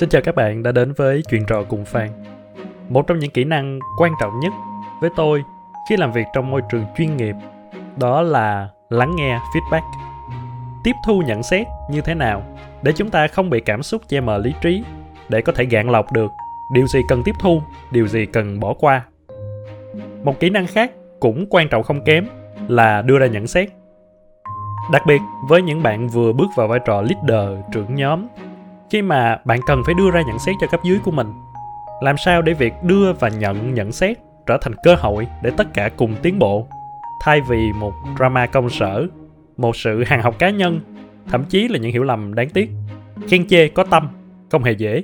Xin chào các bạn đã đến với chuyện trò cùng Phan. Một trong những kỹ năng quan trọng nhất với tôi khi làm việc trong môi trường chuyên nghiệp đó là lắng nghe feedback. Tiếp thu nhận xét như thế nào để chúng ta không bị cảm xúc che mờ lý trí để có thể gạn lọc được điều gì cần tiếp thu, điều gì cần bỏ qua. Một kỹ năng khác cũng quan trọng không kém là đưa ra nhận xét. Đặc biệt với những bạn vừa bước vào vai trò leader, trưởng nhóm khi mà bạn cần phải đưa ra nhận xét cho cấp dưới của mình, làm sao để việc đưa và nhận nhận xét trở thành cơ hội để tất cả cùng tiến bộ? Thay vì một drama công sở, một sự hàng học cá nhân, thậm chí là những hiểu lầm đáng tiếc, khen chê có tâm, không hề dễ.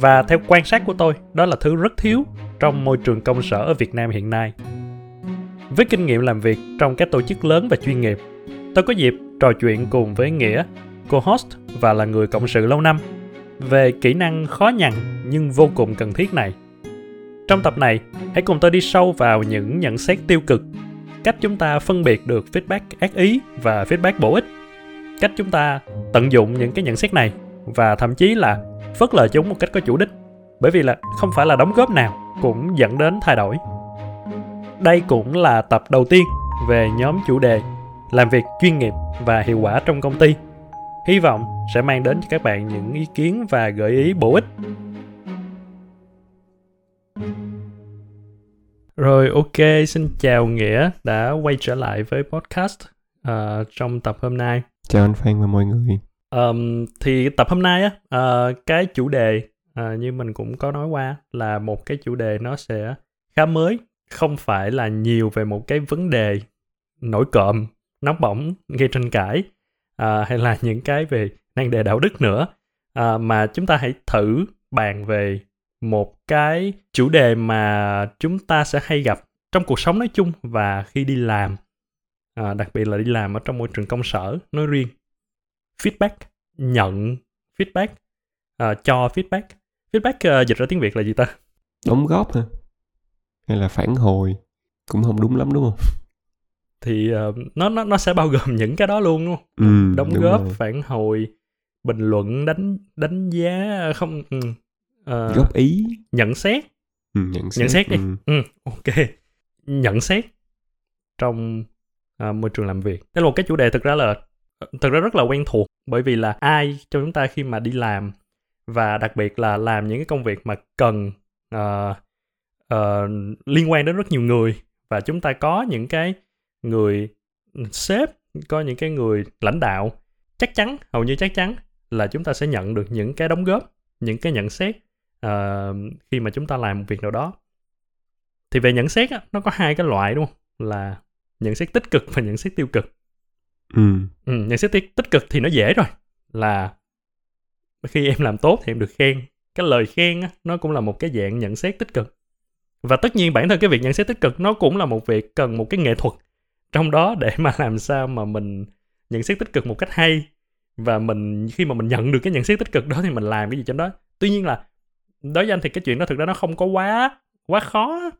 Và theo quan sát của tôi, đó là thứ rất thiếu trong môi trường công sở ở việt nam hiện nay. Với kinh nghiệm làm việc trong các tổ chức lớn và chuyên nghiệp, tôi có dịp trò chuyện cùng với nghĩa co-host và là người cộng sự lâu năm về kỹ năng khó nhằn nhưng vô cùng cần thiết này. Trong tập này, hãy cùng tôi đi sâu vào những nhận xét tiêu cực, cách chúng ta phân biệt được feedback ác ý và feedback bổ ích, cách chúng ta tận dụng những cái nhận xét này và thậm chí là phớt lờ chúng một cách có chủ đích, bởi vì là không phải là đóng góp nào cũng dẫn đến thay đổi. Đây cũng là tập đầu tiên về nhóm chủ đề làm việc chuyên nghiệp và hiệu quả trong công ty Hy vọng sẽ mang đến cho các bạn những ý kiến và gợi ý bổ ích. Rồi ok, xin chào Nghĩa đã quay trở lại với podcast uh, trong tập hôm nay. Chào anh Phan và mọi người. Um, thì tập hôm nay á, uh, cái chủ đề uh, như mình cũng có nói qua là một cái chủ đề nó sẽ khá mới, không phải là nhiều về một cái vấn đề nổi cộm, nóng bỏng, gây tranh cãi à, hay là những cái về năng đề đạo đức nữa. À, mà chúng ta hãy thử bàn về một cái chủ đề mà chúng ta sẽ hay gặp trong cuộc sống nói chung và khi đi làm. À, đặc biệt là đi làm ở trong môi trường công sở nói riêng. Feedback nhận feedback. À, cho feedback. Feedback uh, dịch ra tiếng việt là gì ta? Đóng góp hả? Hay là phản hồi? Cũng không đúng lắm đúng không? Thì uh, nó nó nó sẽ bao gồm những cái đó luôn đúng không? Ừ, đóng góp rồi. phản hồi bình luận đánh đánh giá không uh, góp ý. nhận xét. Ừ, nhận xét, nhận xét đi. ừ. ừ, ok. Nhận xét trong uh, môi trường làm việc. Đây là một cái chủ đề thực ra là thực ra rất là quen thuộc bởi vì là ai trong chúng ta khi mà đi làm và đặc biệt là làm những cái công việc mà cần uh, uh, liên quan đến rất nhiều người và chúng ta có những cái người sếp có những cái người lãnh đạo chắc chắn hầu như chắc chắn là chúng ta sẽ nhận được những cái đóng góp những cái nhận xét uh, khi mà chúng ta làm một việc nào đó. Thì về nhận xét á, nó có hai cái loại đúng không? Là nhận xét tích cực và nhận xét tiêu cực. Ừ. ừ nhận xét tích cực thì nó dễ rồi. Là khi em làm tốt thì em được khen. Cái lời khen á, nó cũng là một cái dạng nhận xét tích cực. Và tất nhiên bản thân cái việc nhận xét tích cực nó cũng là một việc cần một cái nghệ thuật trong đó để mà làm sao mà mình nhận xét tích cực một cách hay và mình khi mà mình nhận được cái nhận xét tích cực đó thì mình làm cái gì trong đó tuy nhiên là đối với anh thì cái chuyện đó thực ra nó không có quá quá khó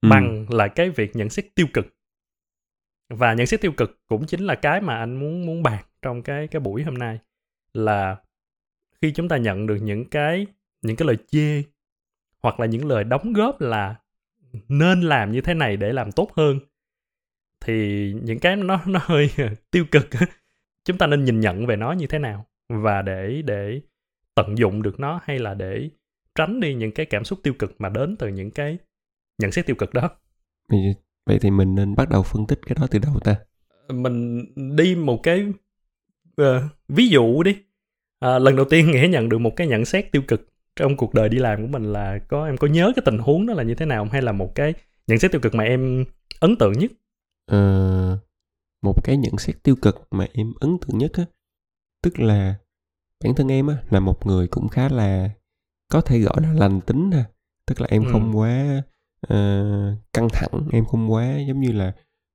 ừ. bằng là cái việc nhận xét tiêu cực và nhận xét tiêu cực cũng chính là cái mà anh muốn muốn bàn trong cái cái buổi hôm nay là khi chúng ta nhận được những cái những cái lời chê hoặc là những lời đóng góp là nên làm như thế này để làm tốt hơn thì những cái nó nó hơi tiêu cực chúng ta nên nhìn nhận về nó như thế nào? Và để để tận dụng được nó hay là để tránh đi những cái cảm xúc tiêu cực mà đến từ những cái nhận xét tiêu cực đó? Vậy thì mình nên bắt đầu phân tích cái đó từ đâu ta? Mình đi một cái uh, ví dụ đi. À, lần đầu tiên nghĩa nhận được một cái nhận xét tiêu cực trong cuộc đời đi làm của mình là có em có nhớ cái tình huống đó là như thế nào không? Hay là một cái nhận xét tiêu cực mà em ấn tượng nhất uh, một cái nhận xét tiêu cực mà em ấn tượng nhất á tức là bản thân em á là một người cũng khá là có thể gọi là lành tính ha tức là em ừ. không quá uh, căng thẳng em không quá giống như là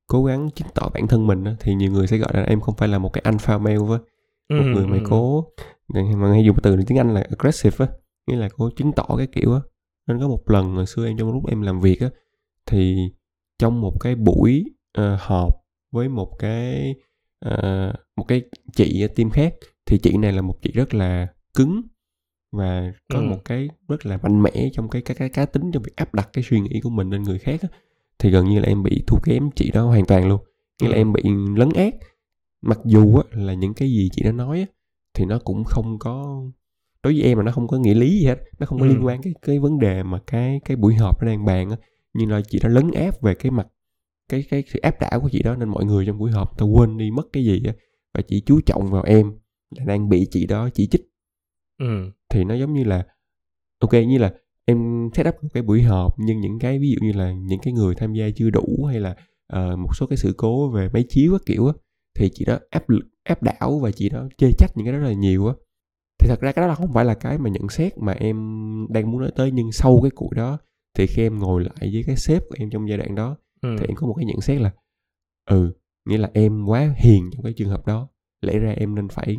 cố gắng chứng tỏ bản thân mình á, thì nhiều người sẽ gọi là em không phải là một cái alpha male với một ừ. người mà cố mà hay dùng từ tiếng anh là aggressive á nghĩa là cố chứng tỏ cái kiểu á nên có một lần hồi xưa em trong lúc em làm việc á thì trong một cái buổi uh, họp với một cái uh, một cái chị team khác thì chị này là một chị rất là cứng và có Ừ. một cái rất là mạnh mẽ trong cái cái cái cá tính trong việc áp đặt cái suy nghĩ của mình lên người khác á, thì gần như là em bị thua kém chị đó hoàn toàn luôn nghĩa là Ừ. em bị lấn át mặc dù á, là những cái gì chị đó nói á, thì nó cũng không có đối với em là nó không có nghĩa lý gì hết nó không có Ừ. liên quan cái cái vấn đề mà cái cái buổi họp nó đang bàn á nhưng là chị đó lấn áp về cái mặt cái cái sự áp đảo của chị đó nên mọi người trong buổi họp ta quên đi mất cái gì á. Và chỉ chú trọng vào em là đang bị chị đó chỉ trích. Ừ. Thì nó giống như là ok như là em set up một cái buổi họp nhưng những cái ví dụ như là những cái người tham gia chưa đủ hay là ờ, một số cái sự cố về máy chiếu các kiểu á thì chị đó áp lực áp đảo và chị đó chê trách những cái đó rất là nhiều á. Thì thật ra cái đó là không phải là cái mà nhận xét mà em đang muốn nói tới nhưng sau cái cuộc đó thì khi em ngồi lại với cái sếp của em trong giai đoạn đó ừ. thì em có một cái nhận xét là ừ nghĩa là em quá hiền trong cái trường hợp đó. Lẽ ra em nên phải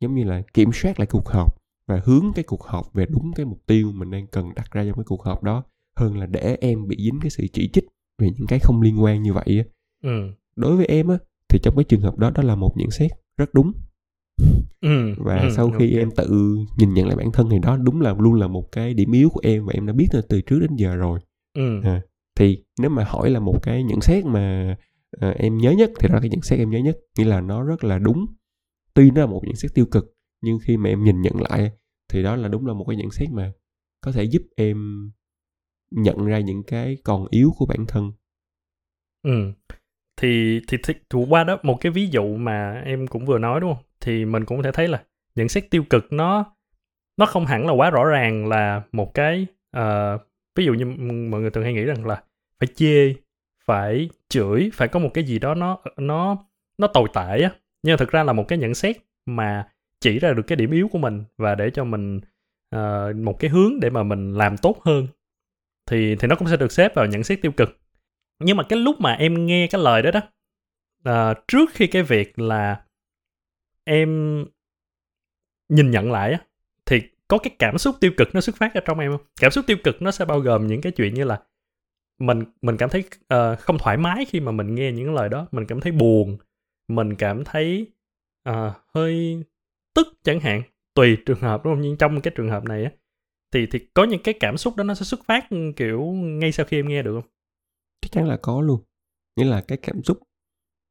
giống như là kiểm soát lại cuộc họp và hướng cái cuộc họp về đúng cái mục tiêu mình đang cần đặt ra trong cái cuộc họp đó hơn là để em bị dính cái sự chỉ trích về những cái không liên quan như vậy á. Ừ. Đối với em á thì trong cái trường hợp đó đó là một nhận xét rất đúng. Ừ và ừ, sau khi ok. em tự nhìn nhận lại bản thân thì đó đúng là luôn là một cái điểm yếu của em và em đã biết từ từ trước đến giờ rồi. Ừ. À, thì nếu mà hỏi là một cái nhận xét mà ờ, em nhớ nhất thì đó là cái nhận xét em nhớ nhất nghĩa là nó rất là đúng tuy nó là một nhận xét tiêu cực nhưng khi mà em nhìn nhận lại thì đó là đúng là một cái nhận xét mà có thể giúp em nhận ra những cái còn yếu của bản thân Ừ. Thì, thì thì thủ qua đó một cái ví dụ mà em cũng vừa nói đúng không? Thì mình cũng có thể thấy là nhận xét tiêu cực nó nó không hẳn là quá rõ ràng là một cái uh, ví dụ như mọi người thường hay nghĩ rằng là phải chê, phải chửi, phải có một cái gì đó nó nó nó tồi tệ á. Nhưng thực ra là một cái nhận xét mà chỉ ra được cái điểm yếu của mình và để cho mình uh, một cái hướng để mà mình làm tốt hơn thì thì nó cũng sẽ được xếp vào nhận xét tiêu cực nhưng mà cái lúc mà em nghe cái lời đó đó uh, trước khi cái việc là em nhìn nhận lại á có cái cảm xúc tiêu cực nó xuất phát ra trong em không? Cảm xúc tiêu cực nó sẽ bao gồm những cái chuyện như là mình mình cảm thấy uh, không thoải mái khi mà mình nghe những lời đó. Mình cảm thấy buồn. Mình cảm thấy uh, hơi tức chẳng hạn. Tùy trường hợp đúng không? Nhưng trong cái trường hợp này á thì thì có những cái cảm xúc đó nó sẽ xuất phát ừ, kiểu ngay sau khi em nghe được không? Chắc chắn là có luôn. Nghĩa là cái cảm xúc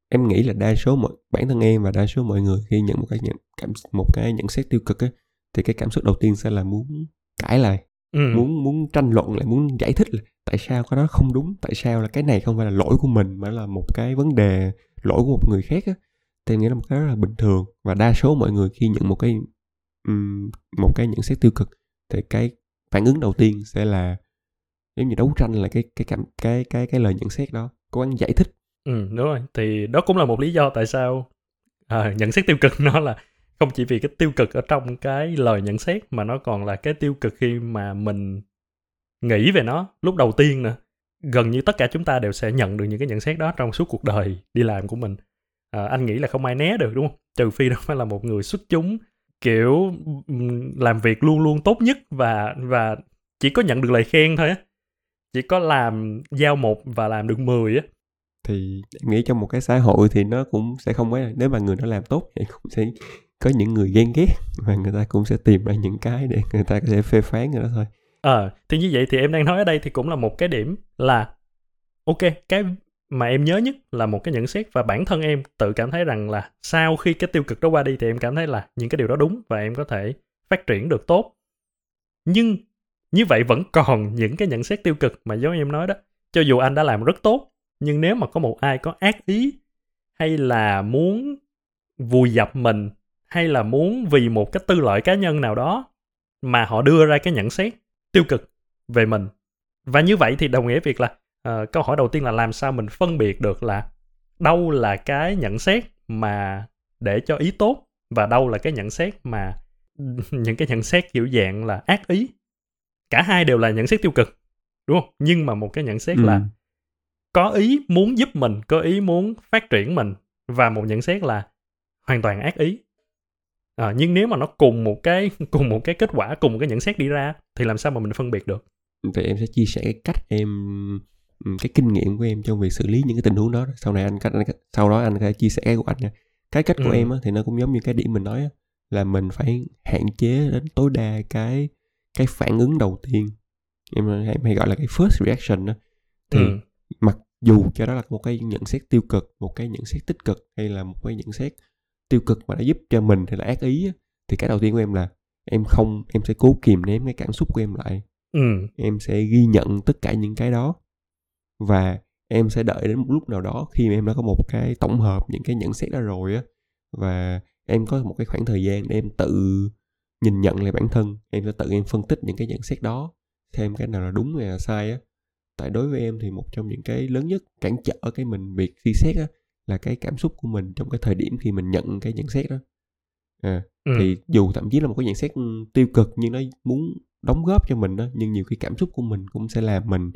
em nghĩ là đa số mọi bản thân em và đa số mọi người khi nhận một cái nhận cảm một cái nhận xét tiêu cực á thì cái cảm xúc đầu tiên sẽ là muốn cãi lại ừ. muốn muốn tranh luận lại muốn giải thích là tại sao cái đó không đúng tại sao là cái này không phải là lỗi của mình mà là một cái vấn đề lỗi của một người khác á thì em nghĩ là một cái rất là bình thường và đa số mọi người khi nhận một cái một cái nhận xét tiêu cực thì cái phản ứng đầu tiên sẽ là giống như đấu tranh lại cái cái cảm cái cái cái lời nhận xét đó cố gắng giải thích Ừ, đúng rồi. Thì đó cũng là một lý do tại sao à, nhận xét tiêu cực nó là không chỉ vì cái tiêu cực ở trong cái lời nhận xét mà nó còn là cái tiêu cực khi mà mình nghĩ về nó lúc đầu tiên nữa. Gần như tất cả chúng ta đều sẽ nhận được những cái nhận xét đó trong suốt cuộc đời đi làm của mình. À, anh nghĩ là không ai né được đúng không? Trừ phi đó phải là một người xuất chúng kiểu làm việc luôn luôn tốt nhất và và chỉ có nhận được lời khen thôi á. Chỉ có làm giao một và làm được 10 á thì nghĩ trong một cái xã hội thì nó cũng sẽ không phải nếu mà người nó làm tốt thì cũng sẽ có những người ghen ghét và người ta cũng sẽ tìm ra những cái để người ta có thể phê phán người đó thôi Ờ, thì như vậy thì em đang nói ở đây thì cũng là một cái điểm là ok, cái mà em nhớ nhất là một cái nhận xét và bản thân em tự cảm thấy rằng là sau khi cái tiêu cực đó qua đi thì em cảm thấy là những cái điều đó đúng và em có thể phát triển được tốt. Nhưng như vậy vẫn còn những cái nhận xét tiêu cực mà giống em nói đó. Cho dù anh đã làm rất tốt, nhưng nếu mà có một ai có ác ý hay là muốn vùi dập mình hay là muốn vì một cái tư lợi cá nhân nào đó mà họ đưa ra cái nhận xét tiêu cực về mình? Và như vậy thì đồng nghĩa việc là ờ, câu hỏi đầu tiên là làm sao mình phân biệt được là đâu là cái nhận xét mà để cho ý tốt và đâu là cái nhận xét mà những cái nhận xét kiểu dạng là ác ý? Cả hai đều là nhận xét tiêu cực đúng không? Nhưng mà một cái nhận xét là Ừ. có ý muốn giúp mình có ý muốn phát triển mình và một nhận xét là hoàn toàn ác ý Ờ, nhưng nếu mà nó cùng một cái cùng một cái kết quả cùng một cái nhận xét đi ra thì làm sao mà mình phân biệt được? Thì em sẽ chia sẻ cái cách em ừ, cái kinh nghiệm của em trong việc xử lý những cái tình huống đó. Sau này anh cách anh, sau đó anh thể chia sẻ của anh nha. Cái cách của Ừ. em á, thì nó cũng giống như cái điểm mình nói á, là mình phải hạn chế đến tối đa cái cái phản ứng đầu tiên. Em hay, hay gọi là cái first reaction đó thì ừ. mặc dù cho đó là một cái nhận xét tiêu cực một cái nhận xét tích cực hay là một cái nhận xét tiêu cực mà đã giúp cho mình hay là ác ý thì cái đầu tiên của em là em không em sẽ cố kìm ném cái cảm xúc của em lại. Ừ. em sẽ ghi nhận tất cả những cái đó. Và em sẽ đợi đến một lúc nào đó khi mà em đã có một cái tổng hợp những cái nhận xét đó rồi á. Và em có một cái khoảng thời gian để em tự nhìn nhận lại bản thân. Em sẽ tự em phân tích những cái nhận xét đó. Xem cái nào là đúng hay là sai á. Tại đối với em thì một trong những cái lớn nhất cản trở cái mình việc suy xét á là cái cảm xúc của mình trong cái thời điểm khi mình nhận cái nhận xét đó. À, ừ. thì dù thậm chí là một cái nhận xét tiêu cực nhưng nó muốn đóng góp cho mình đó nhưng nhiều khi cảm xúc của mình cũng sẽ làm mình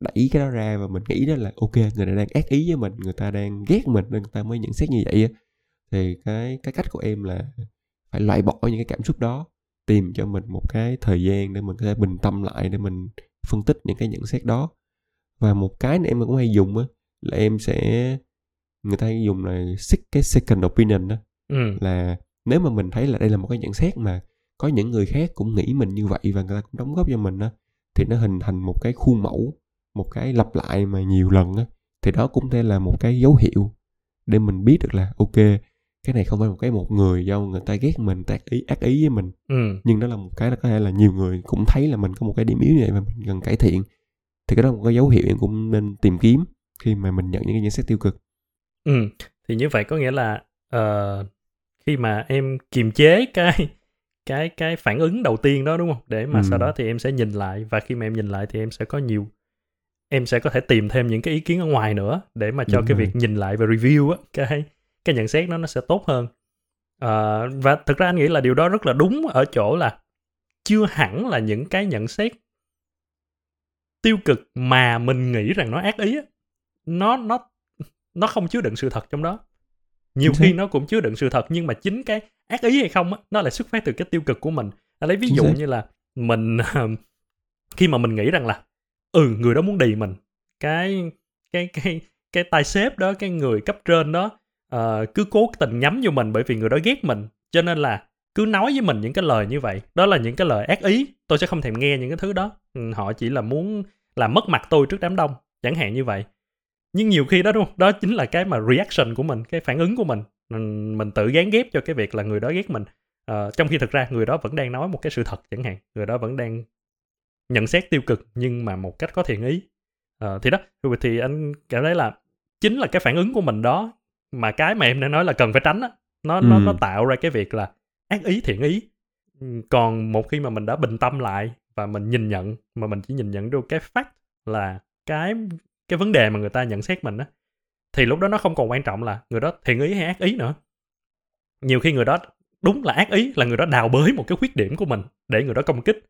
đẩy cái đó ra và mình nghĩ đó là ok người ta đang ác ý với mình người ta đang ghét mình nên người ta mới nhận xét như vậy thì cái cái cách của em là phải loại bỏ những cái cảm xúc đó tìm cho mình một cái thời gian để mình có thể bình tâm lại để mình phân tích những cái nhận xét đó. Và một cái này em cũng hay dùng á là em sẽ người ta dùng là cái second opinion đó ừ. là nếu mà mình thấy là đây là một cái nhận xét mà có những người khác cũng nghĩ mình như vậy và người ta cũng đóng góp cho mình á thì nó hình thành một cái khuôn mẫu một cái lặp lại mà nhiều lần á thì đó cũng thể là một cái dấu hiệu để mình biết được là ok cái này không phải một cái một người do người ta ghét mình ác ý ác ý với mình ừ. nhưng đó là một cái là có thể là nhiều người cũng thấy là mình có một cái điểm yếu như vậy mà mình cần cải thiện thì cái đó là một cái dấu hiệu em cũng nên tìm kiếm khi mà mình nhận những cái nhận xét tiêu cực ừ thì như vậy có nghĩa là uh, khi mà em kiềm chế cái cái cái phản ứng đầu tiên đó đúng không để mà ừ. sau đó thì em sẽ nhìn lại và khi mà em nhìn lại thì em sẽ có nhiều em sẽ có thể tìm thêm những cái ý kiến ở ngoài nữa để mà cho đúng cái rồi. việc nhìn lại và review á cái cái nhận xét nó nó sẽ tốt hơn à, và thực ra anh nghĩ là điều đó rất là đúng ở chỗ là chưa hẳn là những cái nhận xét tiêu cực mà mình nghĩ rằng nó ác ý á, nó nó nó không chứa đựng sự thật trong đó. Nhiều khi nó cũng chứa đựng sự thật nhưng mà chính cái ác ý hay không á nó lại xuất phát từ cái tiêu cực của mình. Anh lấy ví dụ như là mình khi mà mình nghĩ rằng là ừ người đó muốn đì mình cái cái cái cái tài xếp đó cái người cấp trên đó uh, cứ cố tình nhắm vô mình bởi vì người đó ghét mình. Cho nên là cứ nói với mình những cái lời như vậy đó là những cái lời ác ý. Tôi sẽ không thèm nghe những cái thứ đó. Ừ, họ chỉ là muốn làm mất mặt tôi trước đám đông chẳng hạn như vậy nhưng nhiều khi đó đúng không? Đó chính là cái mà reaction của mình cái phản ứng của mình. Mình, mình tự gán ghép cho cái việc là người đó ghét mình. Uh, trong khi thực ra người đó vẫn đang nói một cái sự thật chẳng hạn. Người đó vẫn đang nhận xét tiêu cực nhưng mà một cách có thiện ý. Uh, thì đó thì anh cảm thấy là chính là cái phản ứng của mình đó mà cái mà em đang nói là cần phải tránh á nó ừ. nó nó tạo ra cái việc là ác ý thiện ý. Còn một khi mà mình đã bình tâm lại và mình nhìn nhận mà mình chỉ nhìn nhận được cái fact là cái cái vấn đề mà người ta nhận xét mình á thì lúc đó nó không còn quan trọng là người đó thiện ý hay ác ý nữa. Nhiều khi người đó đúng là ác ý là người đó đào bới một cái khuyết điểm của mình để người đó công kích.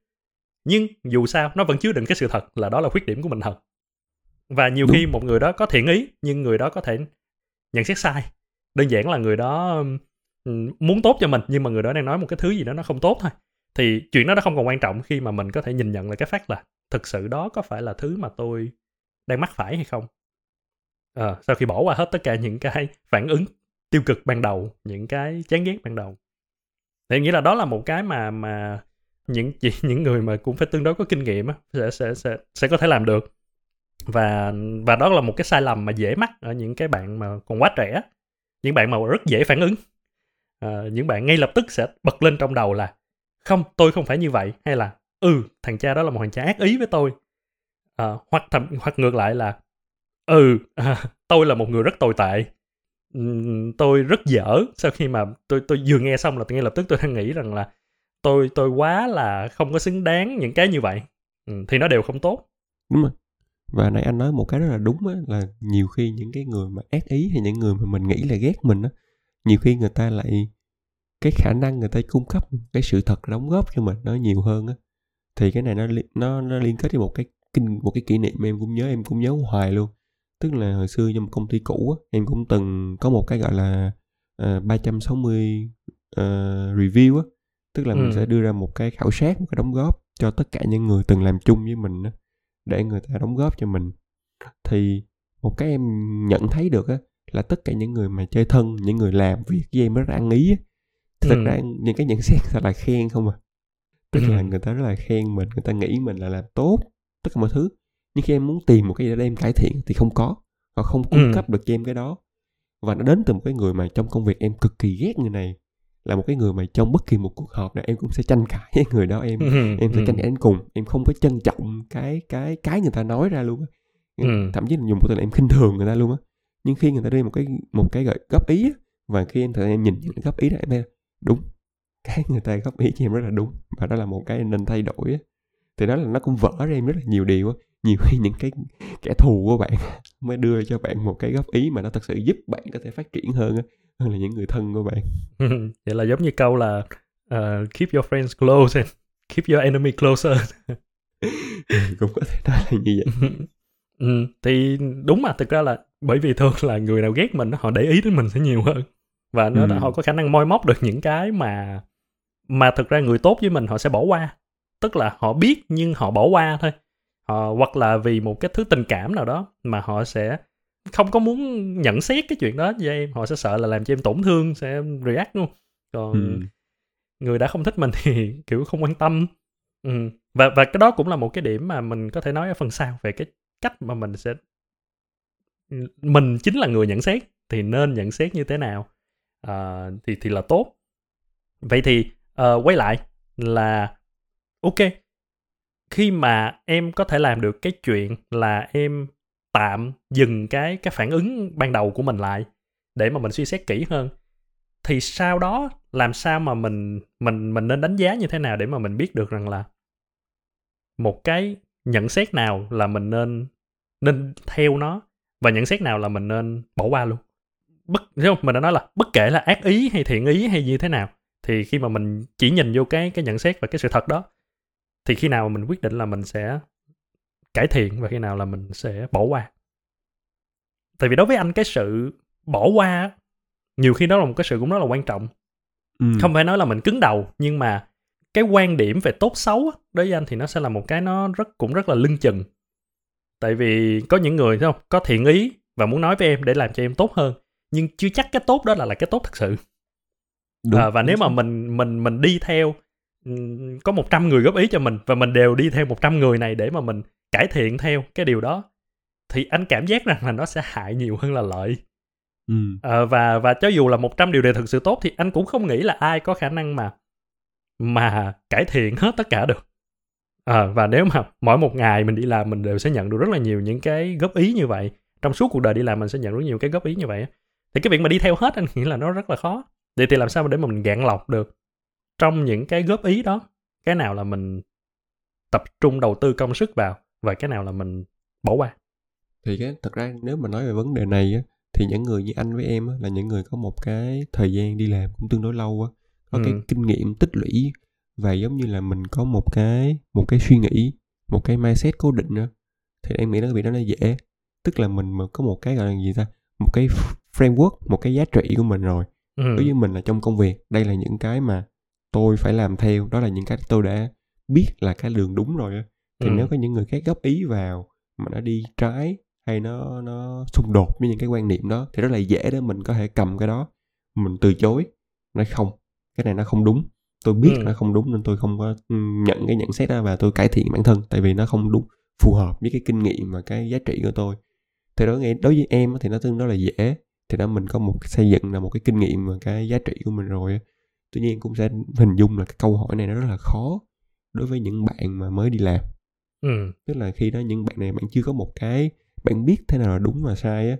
Nhưng dù sao nó vẫn chứa đựng cái sự thật là đó là khuyết điểm của mình thật. Và nhiều đúng. khi một người đó có thiện ý nhưng người đó có thể nhận xét sai. Đơn giản là người đó muốn tốt cho mình nhưng mà người đó đang nói một cái thứ gì đó nó không tốt thôi. Thì chuyện đó nó không còn quan trọng khi mà mình có thể nhìn nhận lại cái phát là thực sự đó có phải là thứ mà tôi đang mắc phải hay không? À, sau khi bỏ qua hết tất cả những cái phản ứng tiêu cực ban đầu những cái chán ghét ban đầu. Thì nghĩ là đó là một cái mà mà những chỉ những người mà cũng phải tương đối có kinh nghiệm á sẽ sẽ sẽ sẽ có thể làm được. Và và đó là một cái sai lầm mà dễ mắc ở những cái bạn mà còn quá trẻ những bạn mà rất dễ phản ứng. À, những bạn ngay lập tức sẽ bật lên trong đầu là không tôi không phải như vậy. Hay là ừ thằng cha đó là một thằng cha ác ý với tôi à, hoặc thậm hoặc ngược lại là ừ à, tôi là một người rất tồi tệ. Tôi rất dở. Sau khi mà tôi tôi vừa nghe xong là ngay lập tức tôi đang nghĩ rằng là tôi tôi quá là không có xứng đáng những cái như vậy. Ừ, thì nó đều không tốt. Đúng rồi. Và nãy anh nói một cái rất là đúng á là nhiều khi những cái người mà ác ý hay những người mà mình nghĩ là ghét mình á nhiều khi người ta lại cái khả năng người ta cung cấp cái sự thật đóng góp cho mình nó nhiều hơn á. Thì cái này nó nó nó liên kết với một cái kinh một cái kỷ niệm em cũng nhớ em cũng nhớ hoài luôn tức là hồi xưa trong một công ty cũ á, em cũng từng có một cái gọi là uh, 360 uh, review á tức là ừ. mình sẽ đưa ra một cái khảo sát một cái đóng góp cho tất cả những người từng làm chung với mình á để người ta đóng góp cho mình thì một cái em nhận thấy được á là tất cả những người mà chơi thân những người làm việc với em rất là ăn ý á, thực Ừ. ra những cái nhận xét thật là khen không à tức Ừ. là người ta rất là khen mình người ta nghĩ mình là làm tốt tất cả mọi thứ. Nhưng khi em muốn tìm một cái gì để em cải thiện thì không có. Họ không cung Ừ. cấp được cho em cái đó. Và nó đến từ một cái người mà trong công việc em cực kỳ ghét người này. Là một cái người mà trong bất kỳ một cuộc họp nào em cũng sẽ tranh cãi với người đó. Em Ừ. em sẽ Ừ. tranh cãi đến cùng. Em không có trân trọng cái cái cái người ta nói ra luôn á. Ừ. thậm chí là dùng một từ là em khinh thường người ta luôn á. Nhưng khi người ta đưa một cái một cái gợi góp ý á, và khi em thời em nhìn những cái góp ý đó em thấy đúng. Cái người ta góp ý cho em rất là đúng. Và đó là một cái nên thay đổi á thì đó là nó cũng vỡ ra em rất là nhiều điều nhiều khi những cái kẻ thù của bạn mới đưa cho bạn một cái góp ý mà nó thật sự giúp bạn có thể phát triển hơn hơn là những người thân của bạn. Vậy là giống như câu là uh, keep your friends close and keep your enemy closer. Cũng có thể nói là như vậy. Ừ, thì đúng mà thực ra là bởi vì thường là người nào ghét mình họ để ý đến mình sẽ nhiều hơn. Và nó Ừ. họ có khả năng moi móc được những cái mà mà thực ra người tốt với mình họ sẽ bỏ qua tức là họ biết nhưng họ bỏ qua thôi. Họ hoặc là vì một cái thứ tình cảm nào đó mà họ sẽ không có muốn nhận xét cái chuyện đó với em. Họ sẽ sợ là làm cho em tổn thương sẽ react luôn. Còn ừ. người đã không thích mình thì kiểu không quan tâm. Ừ. và và cái đó cũng là một cái điểm mà mình có thể nói ở phần sau về cái cách mà mình sẽ mình chính là người nhận xét thì nên nhận xét như thế nào. À, thì thì là tốt. Vậy thì ờ, quay lại là ok. Khi mà em có thể làm được cái chuyện là em tạm dừng cái cái phản ứng ban đầu của mình lại để mà mình suy xét kỹ hơn, thì sau đó làm sao mà mình mình mình nên đánh giá như thế nào để mà mình biết được rằng là một cái nhận xét nào là mình nên nên theo nó và nhận xét nào là mình nên bỏ qua luôn? Bất không? Mình đã nói là bất kể là ác ý hay thiện ý hay như thế nào, thì khi mà mình chỉ nhìn vô cái cái nhận xét và cái sự thật đó thì khi nào mà mình quyết định là mình sẽ cải thiện và khi nào là mình sẽ bỏ qua? Tại vì đối với anh cái sự bỏ qua nhiều khi đó là một cái sự cũng rất là quan trọng. Ừ. không phải nói là mình cứng đầu nhưng mà cái quan điểm về tốt xấu đối với anh thì nó sẽ là một cái nó rất cũng rất là lưng chừng. Tại vì có những người thấy không? Có thiện ý và muốn nói với em để làm cho em tốt hơn nhưng chưa chắc cái tốt đó là là cái tốt thật sự. Đúng, à, và đúng nếu mà mình mình mình đi theo có 100 người góp ý cho mình và mình đều đi theo 100 người này để mà mình cải thiện theo cái điều đó thì anh cảm giác rằng là nó sẽ hại nhiều hơn là lợi ừ. Ờ, và và cho dù là 100 điều đều thực sự tốt thì anh cũng không nghĩ là ai có khả năng mà mà cải thiện hết tất cả được. Ờ, và nếu mà mỗi một ngày mình đi làm mình đều sẽ nhận được rất là nhiều những cái góp ý như vậy. Trong suốt cuộc đời đi làm mình sẽ nhận rất nhiều cái góp ý như vậy. Thì cái việc mà đi theo hết anh nghĩ là nó rất là khó. Vậy thì làm sao mà để mà mình gạn lọc được trong những cái góp ý đó, cái nào là mình tập trung đầu tư công sức vào và cái nào là mình bỏ qua. thì cái thật ra nếu mà nói về vấn đề này á thì những người như anh với em á là những người có một cái thời gian đi làm cũng tương đối lâu á có cái Ừ. kinh nghiệm tích lũy và giống như là mình có một cái một cái suy nghĩ một cái mindset cố định á thì em nghĩ nó cái đó nó dễ tức là mình mà có một cái gọi là gì ta một cái framework một cái giá trị của mình rồi Ừ. đối với mình là trong công việc đây là những cái mà tôi phải làm theo đó là những cái tôi đã biết là cái đường đúng rồi á thì Ừ. nếu có những người khác góp ý vào mà nó đi trái hay nó nó xung đột với những cái quan niệm đó thì rất là dễ để mình có thể cầm cái đó mình từ chối nói không cái này nó không đúng tôi biết Ừ. nó không đúng nên tôi không có ừ, nhận cái nhận xét đó và tôi cải thiện bản thân tại vì nó không đúng phù hợp với cái kinh nghiệm và cái giá trị của tôi thì đối với đối với em thì nó tương đối là dễ thì đó mình có một cái xây dựng là một cái kinh nghiệm và cái giá trị của mình rồi. Tuy nhiên cũng sẽ hình dung là cái câu hỏi này nó rất là khó đối với những bạn mà mới đi làm Ừ. tức là khi đó những bạn này bạn chưa có một cái bạn biết thế nào là đúng và sai á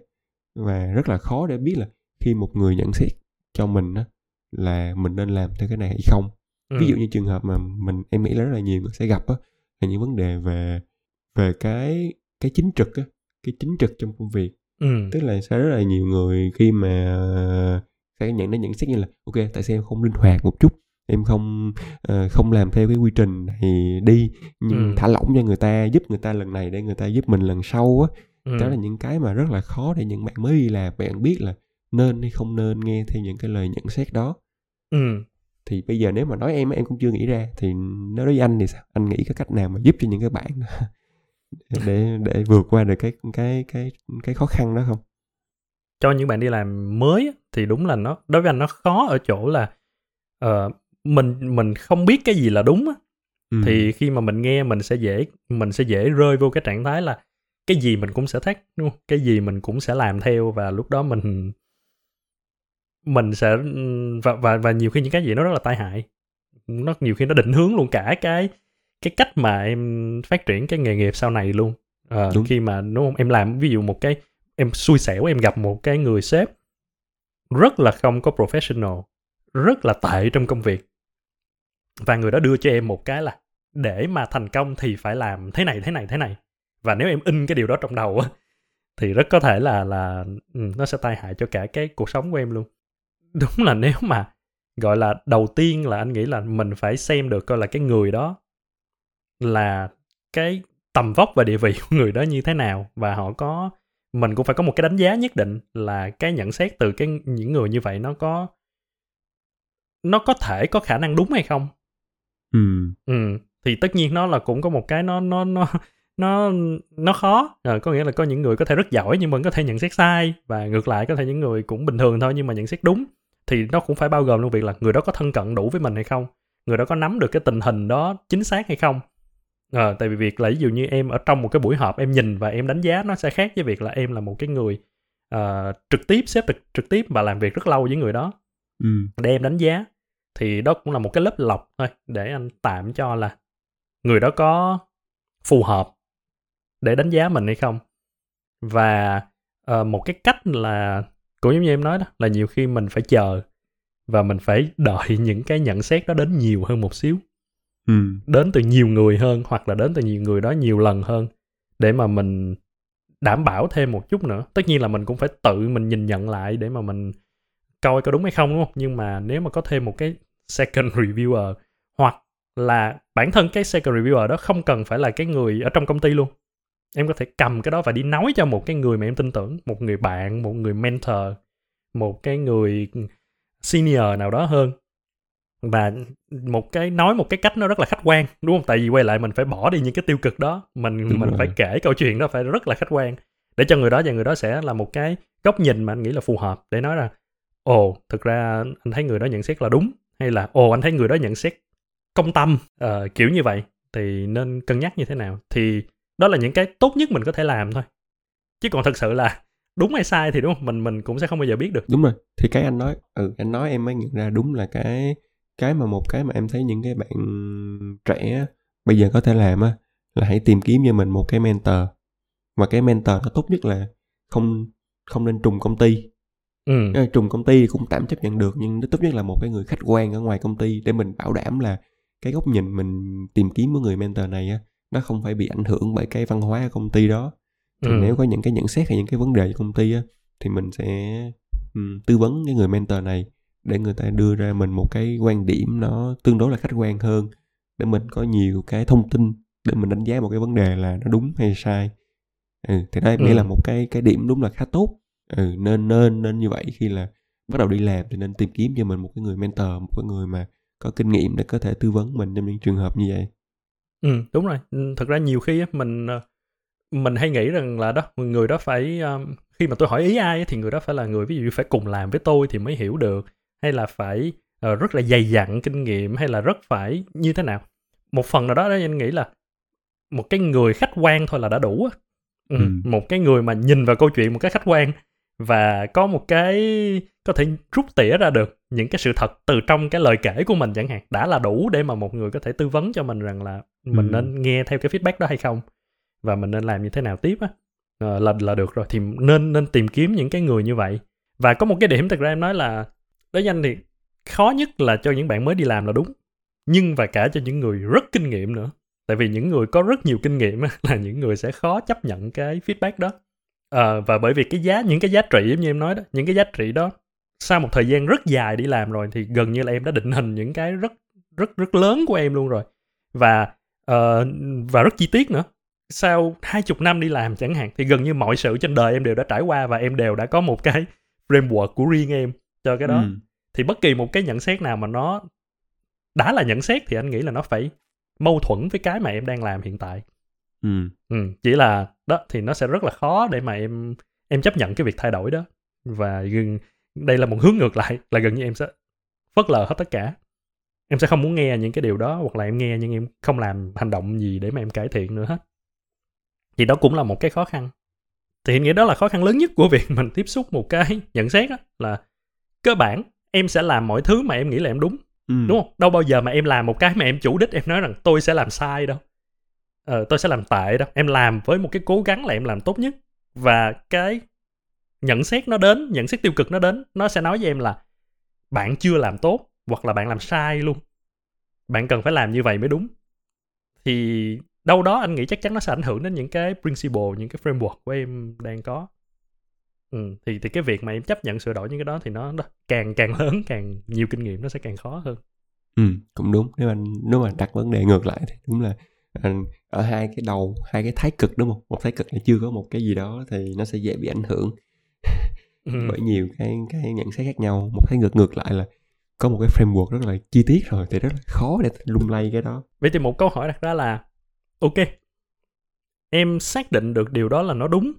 và rất là khó để biết là khi một người nhận xét cho mình á là mình nên làm theo cái này hay không Ừ. ví dụ như trường hợp mà mình em nghĩ là rất là nhiều người sẽ gặp á là những vấn đề về về cái cái chính trực á cái chính trực trong công việc Ừ. tức là sẽ rất là nhiều người khi mà sẽ nhận đến nhận xét như là ok tại sao em không linh hoạt một chút em không ờ, không làm theo cái quy trình này đi nhưng Ừ. thả lỏng cho người ta giúp người ta lần này để người ta giúp mình lần sau á Ừ. đó là những cái mà rất là khó để những bạn mới đi làm bạn biết là nên hay không nên nghe theo những cái lời nhận xét đó Ừ. thì bây giờ nếu mà nói em em cũng chưa nghĩ ra thì nói với anh thì sao anh nghĩ có cách nào mà giúp cho những cái bạn để để vượt qua được cái cái cái cái khó khăn đó không cho những bạn đi làm mới thì đúng là nó đối với anh nó khó ở chỗ là uh, mình mình không biết cái gì là đúng á, ừ. thì khi mà mình nghe mình sẽ dễ mình sẽ dễ rơi vô cái trạng thái là cái gì mình cũng sẽ thách đúng không? cái gì mình cũng sẽ làm theo và lúc đó mình mình sẽ và và và nhiều khi những cái gì nó rất là tai hại nó nhiều khi nó định hướng luôn cả cái cái cách mà em phát triển cái nghề nghiệp sau này luôn à, Đúng. khi mà đúng không em làm ví dụ một cái em xui xẻo, em gặp một cái người sếp rất là không có professional, rất là tệ trong công việc. Và người đó đưa cho em một cái là, để mà thành công thì phải làm thế này thế này thế này. Và nếu em in cái điều đó trong đầu á, thì rất có thể là là ừ, nó sẽ tai hại cho cả cái cuộc sống của em luôn. Đúng là nếu mà, gọi là, đầu tiên là anh nghĩ là mình phải xem được coi là cái người đó là cái tầm vóc và địa vị của người đó như thế nào, và họ có mình cũng phải có một cái đánh giá nhất định là cái nhận xét từ cái những người như vậy nó có nó có thể có khả năng đúng hay không. Ừ. ừ thì tất nhiên nó là cũng có một cái nó nó nó nó nó khó. À, có nghĩa là có những người có thể rất giỏi nhưng vẫn có thể nhận xét sai và ngược lại có thể những người cũng bình thường thôi nhưng mà nhận xét đúng thì nó cũng phải bao gồm luôn việc là người đó có thân cận đủ với mình hay không người đó có nắm được cái tình hình đó chính xác hay không à, tại vì việc là ví dụ như em ở trong một cái buổi họp em nhìn và em đánh giá nó sẽ khác với việc là em là một cái người uh, trực tiếp xếp trực, trực tiếp và làm việc rất lâu với người đó. Ừ. để em đánh giá thì đó cũng là một cái lớp lọc thôi để anh tạm cho là người đó có phù hợp để đánh giá mình hay không. Và uh, một cái cách là cũng giống như em nói đó là nhiều khi mình phải chờ và mình phải đợi những cái nhận xét đó đến nhiều hơn một xíu Ừ. đến từ nhiều người hơn hoặc là đến từ nhiều người đó nhiều lần hơn để mà mình đảm bảo thêm một chút nữa. Tất nhiên là mình cũng phải tự mình nhìn nhận lại để mà mình coi có đúng hay không, đúng không? Nhưng mà nếu mà có thêm một cái second reviewer hoặc là bản thân cái second reviewer đó không cần phải là cái người ở trong công ty luôn. Em có thể cầm cái đó và đi nói cho một cái người mà em tin tưởng, một người bạn, một người mentor, một cái người senior nào đó hơn và một cái nói một cái cách nó rất là khách quan đúng không? Tại vì quay lại mình phải bỏ đi những cái tiêu cực đó. Mình Đúng mình rồi. phải kể câu chuyện đó phải rất là khách quan. Để cho người đó và người đó sẽ là một cái góc nhìn mà anh nghĩ là phù hợp để nói là ồ thực ra anh thấy người đó nhận xét là đúng. Hay là ồ anh thấy người đó nhận xét công tâm. Ờ, kiểu như vậy. Thì nên cân nhắc như thế nào? Thì đó là những cái tốt nhất mình có thể làm thôi. Chứ còn thực sự là đúng hay sai thì đúng không? Mình mình cũng sẽ không bao giờ biết được. Đúng rồi. Thì cái anh nói ừ anh nói em mới nhận ra đúng là cái cái mà một cái mà em thấy những cái bạn trẻ bây giờ có thể làm á là hãy tìm kiếm cho mình một cái mentor. Và cái mentor nó tốt nhất là không không nên trùng công ty. Ừ. Trùng công ty thì cũng tạm chấp nhận được nhưng nó tốt nhất là một cái người khách quan ở ngoài công ty để mình bảo đảm là cái góc nhìn mình tìm kiếm của người mentor này á nó không phải bị ảnh hưởng bởi cái văn hóa ở công ty đó. Thì Ừ. nếu có những cái nhận xét hay những cái vấn đề của công ty á thì mình sẽ ừm, tư vấn cái người mentor này để người ta đưa ra mình một cái quan điểm nó tương đối là khách quan hơn để mình có nhiều cái thông tin để mình đánh giá một cái vấn đề là nó đúng hay sai ừ thì đó em nghĩ Ừ. là một cái cái điểm đúng là khá tốt ừ nên nên nên như vậy khi là bắt đầu đi làm thì nên tìm kiếm cho mình một cái người mentor một cái người mà có kinh nghiệm để có thể tư vấn mình trong những trường hợp như vậy Ừ, đúng rồi. Ừ, Thực ra nhiều khi á, mình ờ, mình hay nghĩ rằng là đó người đó phải khi mà tôi hỏi ý ai thì người đó phải là người ví dụ như phải cùng làm với tôi thì mới hiểu được hay là phải ờ, rất là dày dặn kinh nghiệm hay là rất phải như thế nào. Một phần nào đó đó anh nghĩ là một cái người khách quan thôi là đã đủ á. Ừ, Ừ. một cái người mà nhìn vào câu chuyện một cái khách quan và có một cái có thể rút tỉa ra được những cái sự thật từ trong cái lời kể của mình chẳng hạn đã là đủ để mà một người có thể tư vấn cho mình rằng là mình Ừ. nên nghe theo cái feedback đó hay không và mình nên làm như thế nào tiếp á Ờ, là là được rồi thì nên nên tìm kiếm những cái người như vậy và có một cái điểm thật ra em nói là đối với anh thì khó nhất là cho những bạn mới đi làm là đúng nhưng và cả cho những người rất kinh nghiệm nữa. Tại vì những người có rất nhiều kinh nghiệm là những người sẽ khó chấp nhận cái feedback đó. À, và bởi vì cái giá những cái giá trị giống như em nói đó những cái giá trị đó sau một thời gian rất dài đi làm rồi thì gần như là em đã định hình những cái rất rất rất lớn của em luôn rồi. Và uh, và rất chi tiết nữa. Sau hai chục năm đi làm chẳng hạn thì gần như mọi sự trên đời em đều đã trải qua và em đều đã có một cái framework của riêng em cho cái đó. Ừ. thì bất kỳ một cái nhận xét nào mà nó đã là nhận xét thì anh nghĩ là nó phải mâu thuẫn với cái mà em đang làm hiện tại. Ừ. ừ, chỉ là đó thì nó sẽ rất là khó để mà em em chấp nhận cái việc thay đổi đó. Và gần đây là một hướng ngược lại là gần như em sẽ phớt lờ hết tất cả. Em sẽ không muốn nghe những cái điều đó hoặc là em nghe nhưng em không làm hành động gì để mà em cải thiện nữa hết. Thì đó cũng là một cái khó khăn. Thì em nghĩ đó là khó khăn lớn nhất của việc mình tiếp xúc một cái nhận xét đó là cơ bản em sẽ làm mọi thứ mà em nghĩ là em đúng ừ. đúng không? Đâu bao giờ mà em làm một cái mà em chủ đích em nói rằng tôi sẽ làm sai đâu. Ờ, tôi sẽ làm tệ đâu. Em làm với một cái cố gắng là em làm tốt nhất. Và cái nhận xét nó đến nhận xét tiêu cực nó đến nó sẽ nói với em là bạn chưa làm tốt hoặc là bạn làm sai luôn. Bạn cần phải làm như vậy mới đúng. Thì đâu đó anh nghĩ chắc chắn nó sẽ ảnh hưởng đến những cái principle những cái framework của em đang có ừ, thì thì cái việc mà em chấp nhận sửa đổi những cái đó thì nó, nó càng càng lớn càng nhiều kinh nghiệm nó sẽ càng khó hơn. Ừ cũng đúng. Nếu anh nếu mà đặt vấn đề ngược lại thì đúng là anh ở hai cái đầu hai cái thái cực đúng không? Một thái cực là chưa có một cái gì đó thì nó sẽ dễ bị ảnh hưởng. Ừ. bởi nhiều cái cái nhận xét khác nhau. Một thái cực ngược lại là có một cái framework rất là chi tiết rồi thì rất là khó để lung lay cái đó. Vậy thì một câu hỏi đặt ra là ok em xác định được điều đó là nó đúng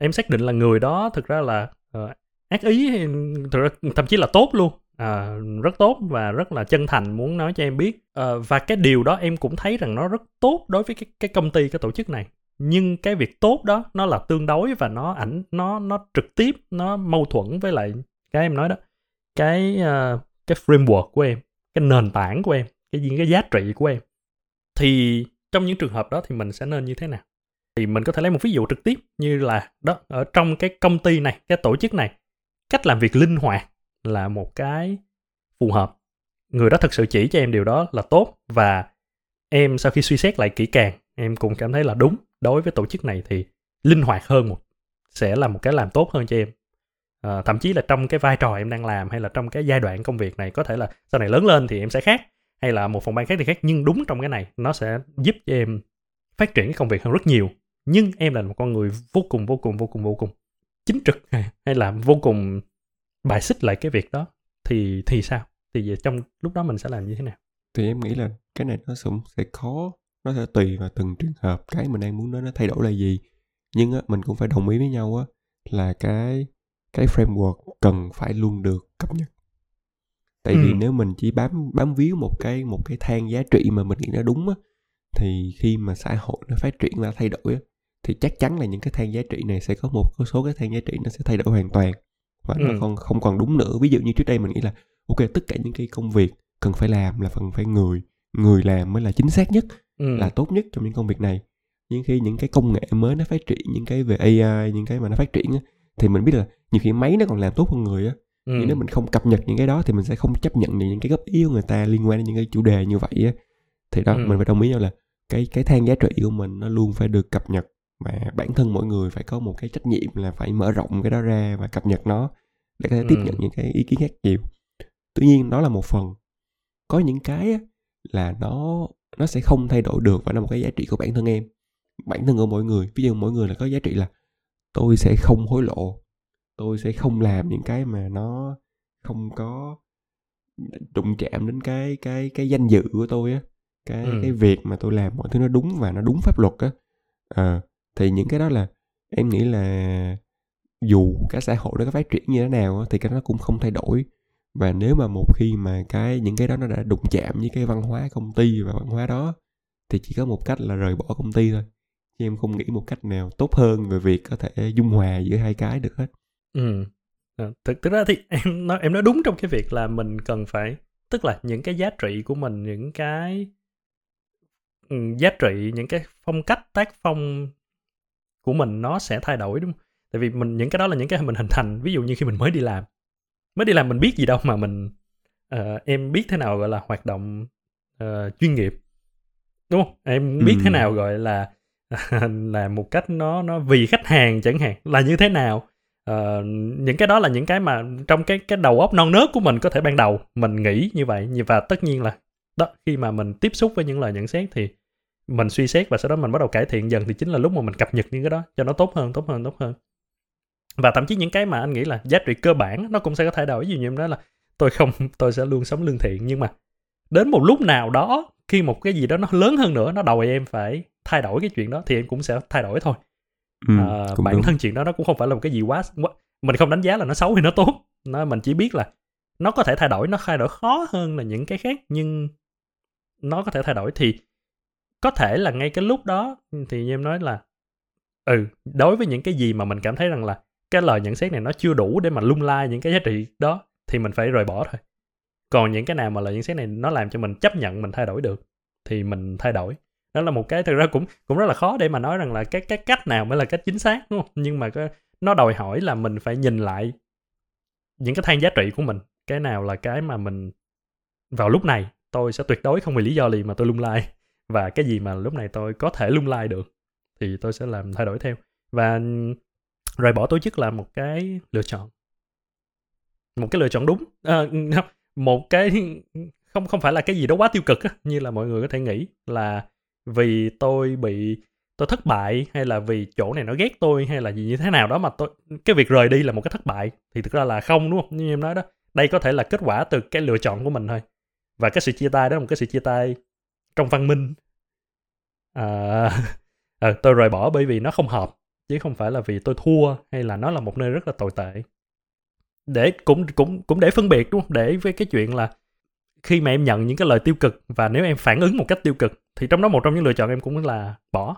em xác định là người đó thực ra là uh, ác ý thực ra thậm chí là tốt luôn. À, rất tốt và rất là chân thành muốn nói cho em biết. À, và cái điều đó em cũng thấy rằng nó rất tốt đối với cái cái công ty cái tổ chức này. Nhưng cái việc tốt đó nó là tương đối và nó ảnh nó nó trực tiếp nó mâu thuẫn với lại cái em nói đó. Cái uh, cái framework của em cái nền tảng của em cái gì cái giá trị của em. Thì trong những trường hợp đó thì mình sẽ nên như thế nào? Thì mình có thể lấy một ví dụ trực tiếp như là đó ở trong cái công ty này cái tổ chức này cách làm việc linh hoạt là một cái phù hợp. Người đó thật sự chỉ cho em điều đó là tốt và em sau khi suy xét lại kỹ càng em cũng cảm thấy là đúng. Đối với tổ chức này thì linh hoạt hơn một sẽ là một cái làm tốt hơn cho em. À, thậm chí là trong cái vai trò em đang làm hay là trong cái giai đoạn công việc này có thể là sau này lớn lên thì em sẽ khác hay là một phòng ban khác thì khác nhưng đúng trong cái này nó sẽ giúp cho em phát triển cái công việc hơn rất nhiều nhưng em là một con người vô cùng vô cùng vô cùng vô cùng chính trực hay là vô cùng bài xích lại cái việc đó thì thì sao? Thì trong lúc đó mình sẽ làm như thế nào? Thì em nghĩ là cái này nó cũng sẽ khó nó sẽ tùy vào từng trường hợp cái mình đang muốn nói nó thay đổi là gì. Nhưng á, mình cũng phải đồng ý với nhau á, là cái cái framework cần phải luôn được cập nhật. Tại ừ. vì nếu mình chỉ bám bám víu một cái một cái thang giá trị mà mình nghĩ nó đúng á thì khi mà xã hội nó phát triển và thay đổi á thì chắc chắn là những cái thang giá trị này sẽ có một số cái thang giá trị nó sẽ thay đổi hoàn toàn và ừ. nó không không còn đúng nữa ví dụ như trước đây mình nghĩ là ok tất cả những cái công việc cần phải làm là phần phải người người làm mới là chính xác nhất ừ. là tốt nhất trong những công việc này nhưng khi những cái công nghệ mới nó phát triển những cái về AI những cái mà nó phát triển á, thì mình biết là nhiều khi máy nó còn làm tốt hơn người á ừ. nhưng nếu mình không cập nhật những cái đó thì mình sẽ không chấp nhận những cái góp ý của người ta liên quan đến những cái chủ đề như vậy á thì đó ừ. mình phải đồng ý nhau là cái cái thang giá trị của mình nó luôn phải được cập nhật mà bản thân mỗi người phải có một cái trách nhiệm là phải mở rộng cái đó ra và cập nhật nó để có thể tiếp ừ. nhận những cái ý kiến khác nhiều tuy nhiên đó là một phần có những cái là nó nó sẽ không thay đổi được và là một cái giá trị của bản thân em bản thân của mỗi người ví dụ mỗi người là có giá trị là tôi sẽ không hối lộ tôi sẽ không làm những cái mà nó không có đụng chạm đến cái cái cái danh dự của tôi á cái ừ. cái việc mà tôi làm mọi thứ nó đúng và nó đúng pháp luật á à, thì những cái đó là em nghĩ là dù cái xã hội nó có phát triển như thế nào thì cái đó cũng không thay đổi. Và nếu mà một khi mà cái những cái đó nó đã đụng chạm với cái văn hóa công ty và văn hóa đó thì chỉ có một cách là rời bỏ công ty thôi. Chứ em không nghĩ một cách nào tốt hơn về việc có thể dung hòa giữa hai cái được hết. Ừ. À, thực, thực ra thì em nói em nói đúng trong cái việc là mình cần phải tức là những cái giá trị của mình những cái ừ, giá trị những cái phong cách tác phong của mình nó sẽ thay đổi đúng không? Tại vì mình những cái đó là những cái mình hình thành ví dụ như khi mình mới đi làm. Mới đi làm mình biết gì đâu mà mình uh, em biết thế nào gọi là hoạt động uh, chuyên nghiệp đúng không? Em biết ừ. thế nào gọi là là một cách nó nó vì khách hàng chẳng hạn là như thế nào? Uh, những cái đó là những cái mà trong cái cái đầu óc non nớt của mình có thể ban đầu mình nghĩ như vậy. Và tất nhiên là đó khi mà mình tiếp xúc với những lời nhận xét thì mình suy xét và sau đó mình bắt đầu cải thiện dần thì chính là lúc mà mình cập nhật những cái đó cho nó tốt hơn tốt hơn tốt hơn. Và thậm chí những cái mà anh nghĩ là giá trị cơ bản nó cũng sẽ có thay đổi. Ví dụ như em nói là tôi không tôi sẽ luôn sống lương thiện nhưng mà đến một lúc nào đó khi một cái gì đó nó lớn hơn nữa nó đòi em phải thay đổi cái chuyện đó thì em cũng sẽ thay đổi thôi. Ừ, à, bản đúng. thân chuyện đó nó cũng không phải là một cái gì quá, quá mình không đánh giá là nó xấu hay nó tốt. Nó mình chỉ biết là nó có thể thay đổi nó thay đổi khó hơn là những cái khác nhưng nó có thể thay đổi thì có thể là ngay cái lúc đó ừ, thì như em nói là ừ đối với những cái gì mà mình cảm thấy rằng là cái lời nhận xét này nó chưa đủ để mà lung lai những cái giá trị đó thì mình phải rời bỏ thôi. Còn những cái nào mà lời nhận xét này nó làm cho mình chấp nhận mình thay đổi được thì mình thay đổi. Đó là một cái thực ra cũng cũng rất là khó để mà nói rằng là cái cái cách nào mới là cách chính xác đúng không? Nhưng mà cái, nó đòi hỏi là mình phải nhìn lại những cái thang giá trị của mình. Cái nào là cái mà mình vào lúc này tôi sẽ tuyệt đối không vì lý do gì mà tôi lung lai và cái gì mà lúc này tôi có thể lung lai được thì tôi sẽ làm thay đổi theo. Và rời bỏ tổ chức là một cái lựa chọn. Một cái lựa chọn đúng. À, một cái không không phải là cái gì đó quá tiêu cực á, như là mọi người có thể nghĩ là vì tôi bị tôi thất bại hay là vì chỗ này nó ghét tôi hay là gì như thế nào đó mà tôi cái việc rời đi là một cái thất bại. Thì thực ra là không đúng không? Như em nói đó đây có thể là kết quả từ cái lựa chọn của mình thôi. Và cái sự chia tay đó là một cái sự chia tay trong văn minh. À, à, tôi rời bỏ bởi vì nó không hợp chứ không phải là vì tôi thua hay là nó là một nơi rất là tồi tệ. Để cũng cũng cũng để phân biệt đúng không? Để với cái chuyện là khi mà em nhận những cái lời tiêu cực và nếu em phản ứng một cách tiêu cực thì trong đó một trong những lựa chọn em cũng là bỏ.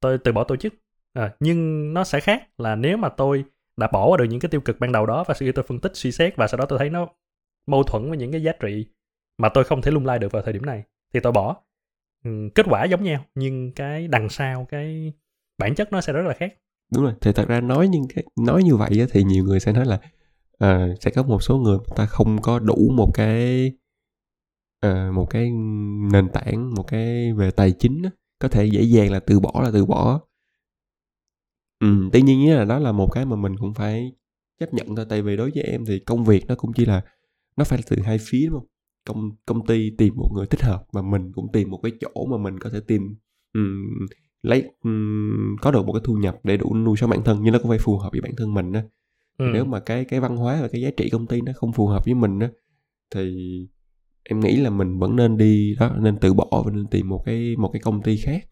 Tôi từ bỏ tổ chức. À, nhưng nó sẽ khác là nếu mà tôi đã bỏ qua được những cái tiêu cực ban đầu đó và sau khi tôi phân tích suy xét và sau đó tôi thấy nó mâu thuẫn với những cái giá trị mà tôi không thể lung lay được vào thời điểm này thì tôi bỏ. Ừ, kết quả giống nhau nhưng cái đằng sau cái bản chất nó sẽ rất là khác. Đúng rồi thì thật ra nói những cái nói như vậy thì nhiều người sẽ nói là uh, sẽ có một số người ta không có đủ một cái uh, một cái nền tảng một cái về tài chính đó, có thể dễ dàng là từ bỏ là từ bỏ. Ừ, tuy nhiên là đó là một cái mà mình cũng phải chấp nhận thôi tại vì đối với em thì công việc nó cũng chỉ là nó phải từ hai phía đúng không? Công công ty tìm một người thích hợp và mình cũng tìm một cái chỗ mà mình có thể tìm um, lấy um, có được một cái thu nhập để đủ nuôi sống bản thân nhưng nó cũng phải phù hợp với bản thân mình đó ừ. nếu mà cái cái văn hóa và cái giá trị công ty nó không phù hợp với mình á thì em nghĩ là mình vẫn nên đi đó nên từ bỏ và nên tìm một cái một cái công ty khác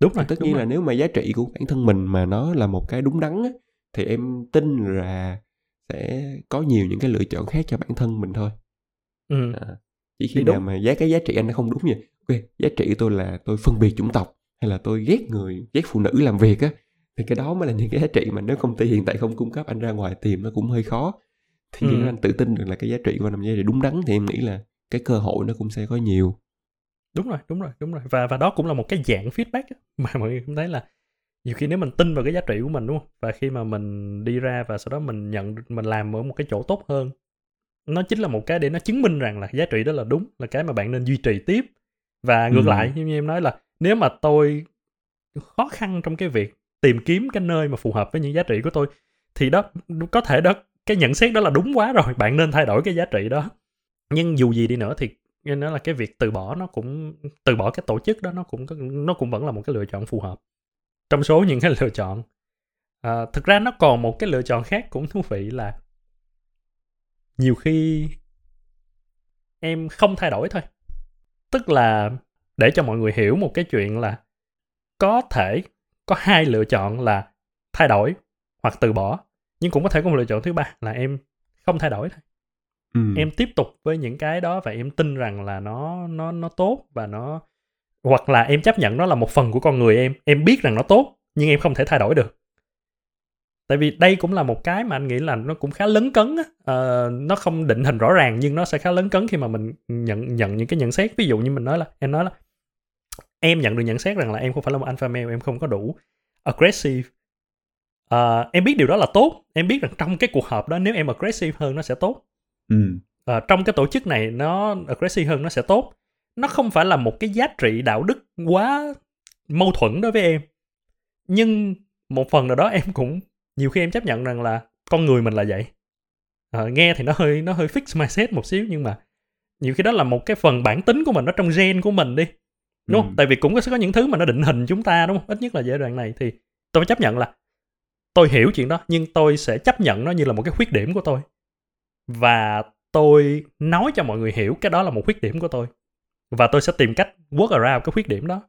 đúng rồi tất đúng nhiên rồi. là nếu mà giá trị của bản thân mình mà nó là một cái đúng đắn á, thì em tin là sẽ có nhiều những cái lựa chọn khác cho bản thân mình thôi ừ. à, chỉ khi nào mà giá cái giá trị anh nó không đúng vậy ok giá trị của tôi là tôi phân biệt chủng tộc hay là tôi ghét người ghét phụ nữ làm việc á thì cái đó mới là những cái giá trị mà nếu công ty hiện tại không cung cấp anh ra ngoài tìm nó cũng hơi khó. Thì ừ. nếu anh tự tin được là cái giá trị của anh làm giá trị đúng đắn thì em nghĩ là cái cơ hội nó cũng sẽ có nhiều. Đúng rồi đúng rồi đúng rồi. Và và đó cũng là một cái dạng feedback mà mọi người cũng thấy là nhiều khi nếu mình tin vào cái giá trị của mình đúng không? Và khi mà mình đi ra và sau đó mình nhận mình làm ở một cái chỗ tốt hơn nó chính là một cái để nó chứng minh rằng là giá trị đó là đúng là cái mà bạn nên duy trì tiếp. Và ngược ừ. lại như em nói là nếu mà tôi khó khăn trong cái việc tìm kiếm cái nơi mà phù hợp với những giá trị của tôi thì đó có thể đó cái nhận xét đó là đúng quá rồi bạn nên thay đổi cái giá trị đó. Nhưng dù gì đi nữa thì nên nó là cái việc từ bỏ nó cũng từ bỏ cái tổ chức đó nó cũng nó cũng vẫn là một cái lựa chọn phù hợp trong số những cái lựa chọn. À, thực ra nó còn một cái lựa chọn khác cũng thú vị là nhiều khi em không thay đổi thôi. Tức là để cho mọi người hiểu một cái chuyện là có thể có hai lựa chọn là thay đổi hoặc từ bỏ nhưng cũng có thể có một lựa chọn thứ ba là em không thay đổi thôi. Ừ. em tiếp tục với những cái đó và em tin rằng là nó nó nó tốt và nó hoặc là em chấp nhận nó là một phần của con người em em biết rằng nó tốt nhưng em không thể thay đổi được tại vì đây cũng là một cái mà anh nghĩ là nó cũng khá lấn cấn á. Uh, nó không định hình rõ ràng nhưng nó sẽ khá lấn cấn khi mà mình nhận nhận những cái nhận xét. Ví dụ như mình nói là em nói là em nhận được nhận xét rằng là em không phải là một alpha male em không có đủ aggressive. Uh, em biết điều đó là tốt. Em biết rằng trong cái cuộc họp đó nếu em aggressive hơn nó sẽ tốt. Ừ. uh, trong cái tổ chức này nó aggressive hơn nó sẽ tốt. Nó không phải là một cái giá trị đạo đức quá mâu thuẫn đối với em. Nhưng một phần nào đó em cũng nhiều khi em chấp nhận rằng là con người mình là vậy à, nghe thì nó hơi nó hơi fix mindset một xíu nhưng mà nhiều khi đó là một cái phần bản tính của mình nó trong gen của mình đi đúng không? Ừ. Tại vì cũng có sẽ có những thứ mà nó định hình chúng ta đúng không? Ít nhất là giai đoạn này thì tôi chấp nhận là tôi hiểu chuyện đó nhưng tôi sẽ chấp nhận nó như là một cái khuyết điểm của tôi và tôi nói cho mọi người hiểu cái đó là một khuyết điểm của tôi và tôi sẽ tìm cách work around cái khuyết điểm đó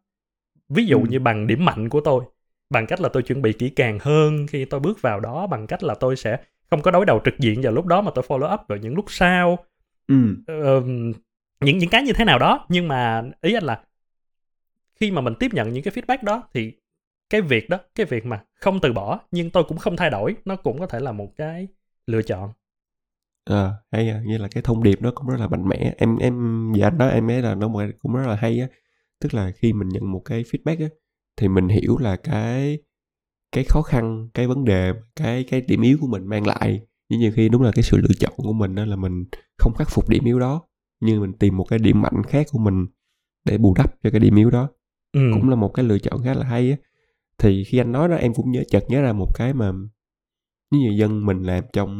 ví dụ ừ. như bằng điểm mạnh của tôi bằng cách là tôi chuẩn bị kỹ càng hơn khi tôi bước vào đó bằng cách là tôi sẽ không có đối đầu trực diện vào lúc đó mà tôi follow up vào những lúc sau. Ừ. Ờ, những những cái như thế nào đó nhưng mà ý anh là khi mà mình tiếp nhận những cái feedback đó thì cái việc đó cái việc mà không từ bỏ nhưng tôi cũng không thay đổi nó cũng có thể là một cái lựa chọn. Ờ hay à như là cái thông điệp đó cũng rất là mạnh mẽ. Em em dạ đó em thấy là nó cũng rất là hay á. Tức là khi mình nhận một cái feedback á thì mình hiểu là cái cái khó khăn cái vấn đề cái cái điểm yếu của mình mang lại. Nhưng nhiều khi đúng là cái sự lựa chọn của mình đó là mình không khắc phục điểm yếu đó nhưng mình tìm một cái điểm mạnh khác của mình để bù đắp cho cái điểm yếu đó. Ừ. cũng là một cái lựa chọn khá là hay á. Thì khi anh nói đó em cũng nhớ chợt nhớ ra một cái mà như người dân mình làm trong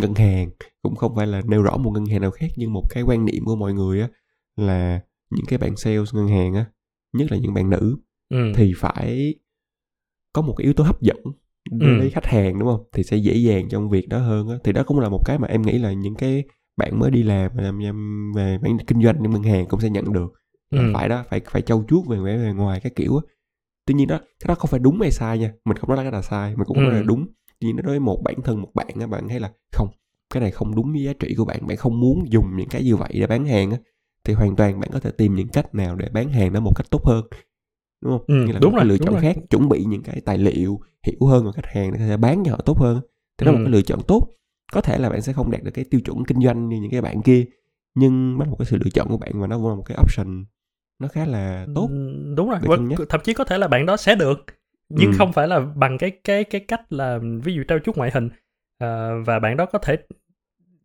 ngân hàng cũng không phải là nêu rõ một ngân hàng nào khác nhưng một cái quan niệm của mọi người á là những cái bạn sales ngân hàng á nhất là những bạn nữ ừ. thì phải có một cái yếu tố hấp dẫn đối với Ừ. khách hàng đúng không thì sẽ dễ dàng trong việc đó hơn á thì đó cũng là một cái mà em nghĩ là những cái bạn mới đi làm làm, làm về mảng kinh doanh trong ngân hàng cũng sẽ nhận được Ừ. phải đó phải phải trau chuốt về vẻ bề ngoài cái kiểu á tuy nhiên đó cái đó không phải đúng hay sai nha mình không nói là cái là sai mình cũng không nói là Ừ. đúng tuy nhiên nó đối với một bản thân một bạn á bạn thấy là không cái này không đúng với giá trị của bạn bạn không muốn dùng những cái như vậy để bán hàng á thì hoàn toàn bạn có thể tìm những cách nào để bán hàng nó một cách tốt hơn đúng không? Ừ, như là đúng một cái lựa chọn rồi. khác chuẩn bị những cái tài liệu hiểu hơn về khách hàng để có thể bán cho họ tốt hơn. Thì đó là một Ừ. cái lựa chọn tốt. Có thể là bạn sẽ không đạt được cái tiêu chuẩn kinh doanh như những cái bạn kia nhưng đó là một cái sự lựa chọn của bạn và nó vẫn là một cái option nó khá là tốt Ừ, đúng rồi. thậm chí có thể là bạn đó sẽ được nhưng Ừ. không phải là bằng cái cái cái cách là ví dụ trao chuốt ngoại hình Ờ, và bạn đó có thể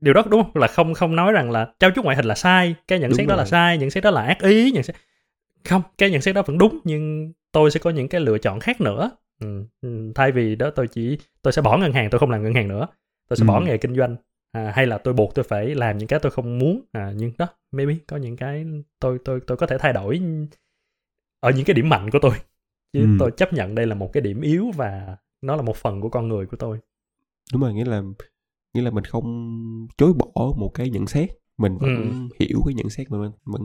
điều đó đúng không? Là không không nói rằng là trao chuốt ngoại hình là sai cái nhận Đúng xét đó là sai nhận xét đó là ác ý nhận xét không cái nhận xét đó vẫn đúng nhưng tôi sẽ có những cái lựa chọn khác nữa ừ. ừ, thay vì đó tôi chỉ tôi sẽ bỏ ngân hàng tôi không làm ngân hàng nữa tôi sẽ Ừ. bỏ nghề kinh doanh à, hay là tôi buộc tôi phải làm những cái tôi không muốn à, nhưng đó maybe có những cái tôi tôi tôi có thể thay đổi ở những cái điểm mạnh của tôi chứ Ừ. tôi chấp nhận đây là một cái điểm yếu và nó là một phần của con người của tôi đúng rồi nghĩa là nghĩa là mình không chối bỏ một cái nhận xét mình vẫn Ừ. hiểu cái nhận xét mà mình vẫn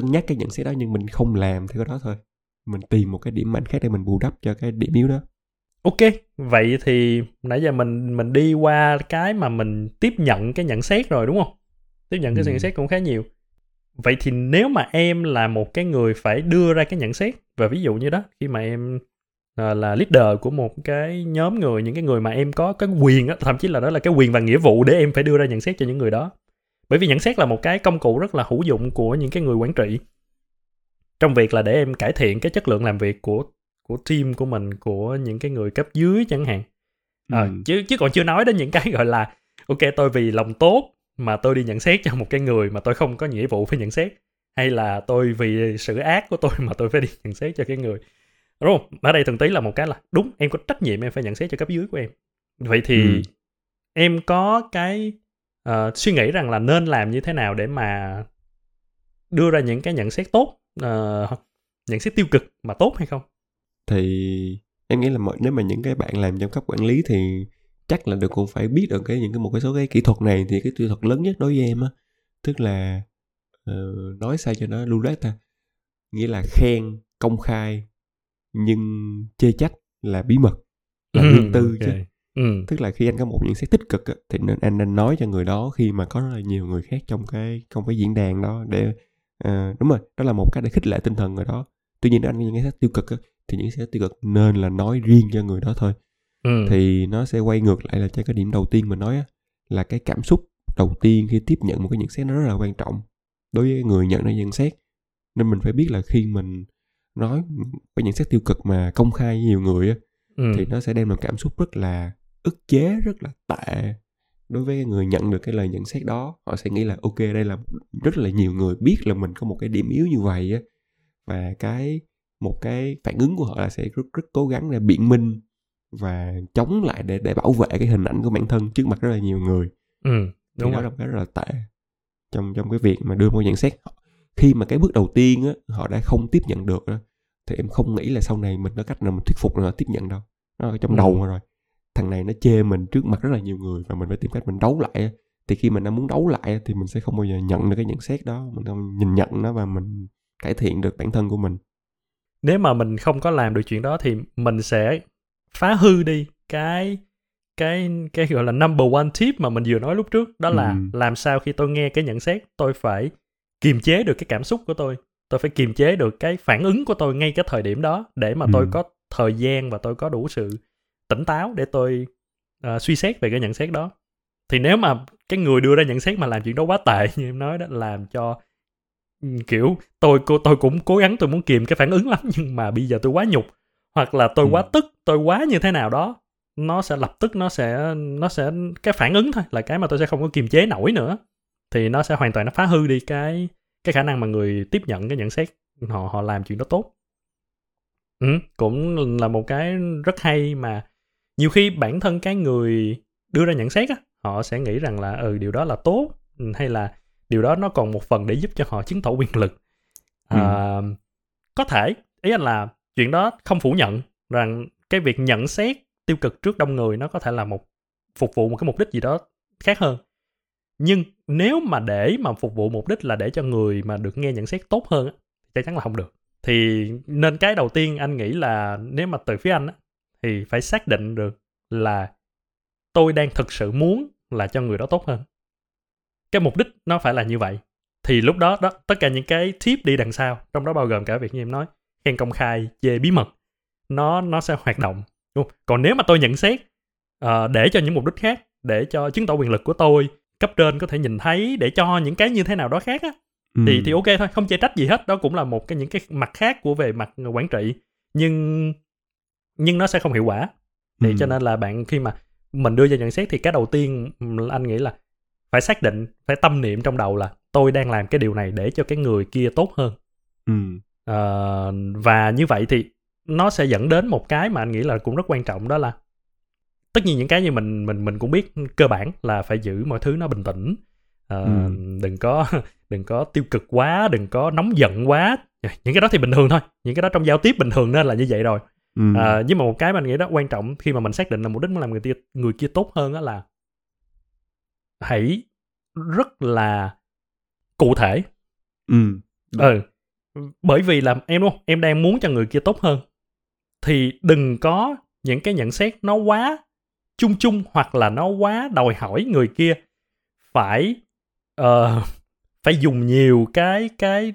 cân nhắc cái nhận xét đó nhưng mình không làm theo cái đó thôi. Mình tìm một cái điểm mạnh khác để mình bù đắp cho cái điểm yếu đó. Ok vậy thì nãy giờ mình mình đi qua cái mà mình tiếp nhận cái nhận xét rồi đúng không? Tiếp nhận cái Ừ. nhận xét cũng khá nhiều. Vậy thì nếu mà em là một cái người phải đưa ra cái nhận xét và ví dụ như đó khi mà em à, là leader của một cái nhóm người những cái người mà em có cái quyền á thậm chí là đó là cái quyền và nghĩa vụ để em phải đưa ra nhận xét cho những người đó bởi vì nhận xét là một cái công cụ rất là hữu dụng của những cái người quản trị. Trong việc là để em cải thiện cái chất lượng làm việc của của team của mình của những cái người cấp dưới chẳng hạn. Ờ, Ừ. chứ chứ còn chưa nói đến những cái gọi là ok tôi vì lòng tốt mà tôi đi nhận xét cho một cái người mà tôi không có nghĩa vụ phải nhận xét. Hay là tôi vì sự ác của tôi mà tôi phải đi nhận xét cho cái người. Đúng không? Ở đây thường tí là một cái là đúng em có trách nhiệm em phải nhận xét cho cấp dưới của em. Vậy thì Ừ. em có cái ờ, suy nghĩ rằng là nên làm như thế nào để mà đưa ra những cái nhận xét tốt ờ, nhận xét tiêu cực mà tốt hay không? Thì em nghĩ là mọi nếu mà những cái bạn làm trong cấp quản lý thì chắc là được cũng phải biết được cái những cái một cái số cái kỹ thuật này thì cái kỹ thuật lớn nhất đối với em á. Tức là ờ, nói sao cho nó lưu loát ta? Nghĩa là khen công khai nhưng chê trách là bí mật là riêng tư ok. chứ ừ. tức là khi anh có một nhận xét tích cực á, thì nên anh nên nói cho người đó khi mà có rất là nhiều người khác trong cái trong cái diễn đàn đó để ờ, đúng rồi đó là một cách để khích lệ tinh thần người đó tuy nhiên nếu anh có những xét tiêu cực á, thì những xét tiêu cực nên là nói riêng cho người đó thôi Ừ. thì nó sẽ quay ngược lại là cho cái điểm đầu tiên mình nói á, là cái cảm xúc đầu tiên khi tiếp nhận một cái nhận xét nó rất là quan trọng đối với người nhận ra nhận xét nên mình phải biết là khi mình nói cái nhận xét tiêu cực mà công khai với nhiều người á, ừ. thì nó sẽ đem lại cảm xúc rất là ức chế rất là tệ đối với người nhận được cái lời nhận xét đó. Họ sẽ nghĩ là ok đây là rất là nhiều người biết là mình có một cái điểm yếu như vậy á. Và cái một cái phản ứng của họ là sẽ rất rất cố gắng để biện minh và chống lại để để bảo vệ cái hình ảnh của bản thân trước mặt rất là nhiều người. Ừ. thì đúng đó rồi. là một cái rất là tệ trong trong cái việc mà đưa một nhận xét. Khi mà cái bước đầu tiên á họ đã không tiếp nhận được á thì em không nghĩ là sau này mình có cách nào mình thuyết phục họ tiếp nhận đâu. Nó ở trong Ừ. đầu rồi thằng này nó chê mình trước mặt rất là nhiều người và mình phải tìm cách mình đấu lại thì khi mình đã muốn đấu lại thì mình sẽ không bao giờ nhận được cái nhận xét đó. Mình không nhìn nhận nó và mình cải thiện được bản thân của mình. Nếu mà mình không có làm được chuyện đó thì mình sẽ phá hư đi cái cái cái gọi là number one tip mà mình vừa nói lúc trước. Đó là Ừ. làm sao khi tôi nghe cái nhận xét tôi phải kiềm chế được cái cảm xúc của tôi. Tôi phải kiềm chế được cái phản ứng của tôi ngay cái thời điểm đó để mà tôi Ừ. có thời gian và tôi có đủ sự tỉnh táo để tôi ờ, suy xét về cái nhận xét đó thì nếu mà cái người đưa ra nhận xét mà làm chuyện đó quá tệ như em nói đó làm cho kiểu tôi tôi cũng cố gắng tôi muốn kìm cái phản ứng lắm nhưng mà bây giờ tôi quá nhục hoặc là tôi Ừ. quá tức tôi quá như thế nào đó nó sẽ lập tức nó sẽ nó sẽ cái phản ứng thôi là cái mà tôi sẽ không có kiềm chế nổi nữa thì nó sẽ hoàn toàn nó phá hư đi cái cái khả năng mà người tiếp nhận cái nhận xét họ họ làm chuyện đó tốt ừ, cũng là một cái rất hay mà nhiều khi bản thân cái người đưa ra nhận xét á họ sẽ nghĩ rằng là ừ điều đó là tốt ừ, hay là điều đó nó còn một phần để giúp cho họ chứng tỏ quyền lực. À, có thể ý anh là chuyện đó không phủ nhận rằng cái việc nhận xét tiêu cực trước đông người nó có thể là một phục vụ một cái mục đích gì đó khác hơn. Nhưng nếu mà để mà phục vụ mục đích là để cho người mà được nghe nhận xét tốt hơn chắc chắn là không được. Thì nên cái đầu tiên anh nghĩ là nếu mà từ phía anh thì phải xác định được là tôi đang thực sự muốn là cho người đó tốt hơn. Cái mục đích nó phải là như vậy. Thì lúc đó đó tất cả những cái tip đi đằng sau trong đó bao gồm cả việc như em nói khen công khai chê bí mật nó nó sẽ hoạt động. Đúng không? còn nếu mà tôi nhận xét ờ, để cho những mục đích khác để cho chứng tỏ quyền lực của tôi cấp trên có thể nhìn thấy để cho những cái như thế nào đó khác á Ừ. thì thì ok thôi không chê trách gì hết. Đó cũng là một cái những cái mặt khác của về mặt quản trị. Nhưng nhưng nó sẽ không hiệu quả thì Ừ. cho nên là bạn khi mà mình đưa ra nhận xét thì cái đầu tiên anh nghĩ là phải xác định phải tâm niệm trong đầu là tôi đang làm cái điều này để cho cái người kia tốt hơn Ừ. Ờ, và như vậy thì nó sẽ dẫn đến một cái mà anh nghĩ là cũng rất quan trọng đó là tất nhiên những cái như mình mình mình cũng biết cơ bản là phải giữ mọi thứ nó bình tĩnh Ờ, Ừ. đừng có đừng có tiêu cực quá đừng có nóng giận quá những cái đó thì bình thường thôi những cái đó trong giao tiếp bình thường nên là như vậy rồi Ừ. À, nhưng mà một cái mà anh nghĩ đó quan trọng khi mà mình xác định là mục đích muốn làm người kia người kia tốt hơn đó là hãy rất là cụ thể Ừ. ừ bởi vì là em đúng không em đang muốn cho người kia tốt hơn thì đừng có những cái nhận xét nó quá chung chung hoặc là nó quá đòi hỏi người kia phải ờ, phải dùng nhiều cái cái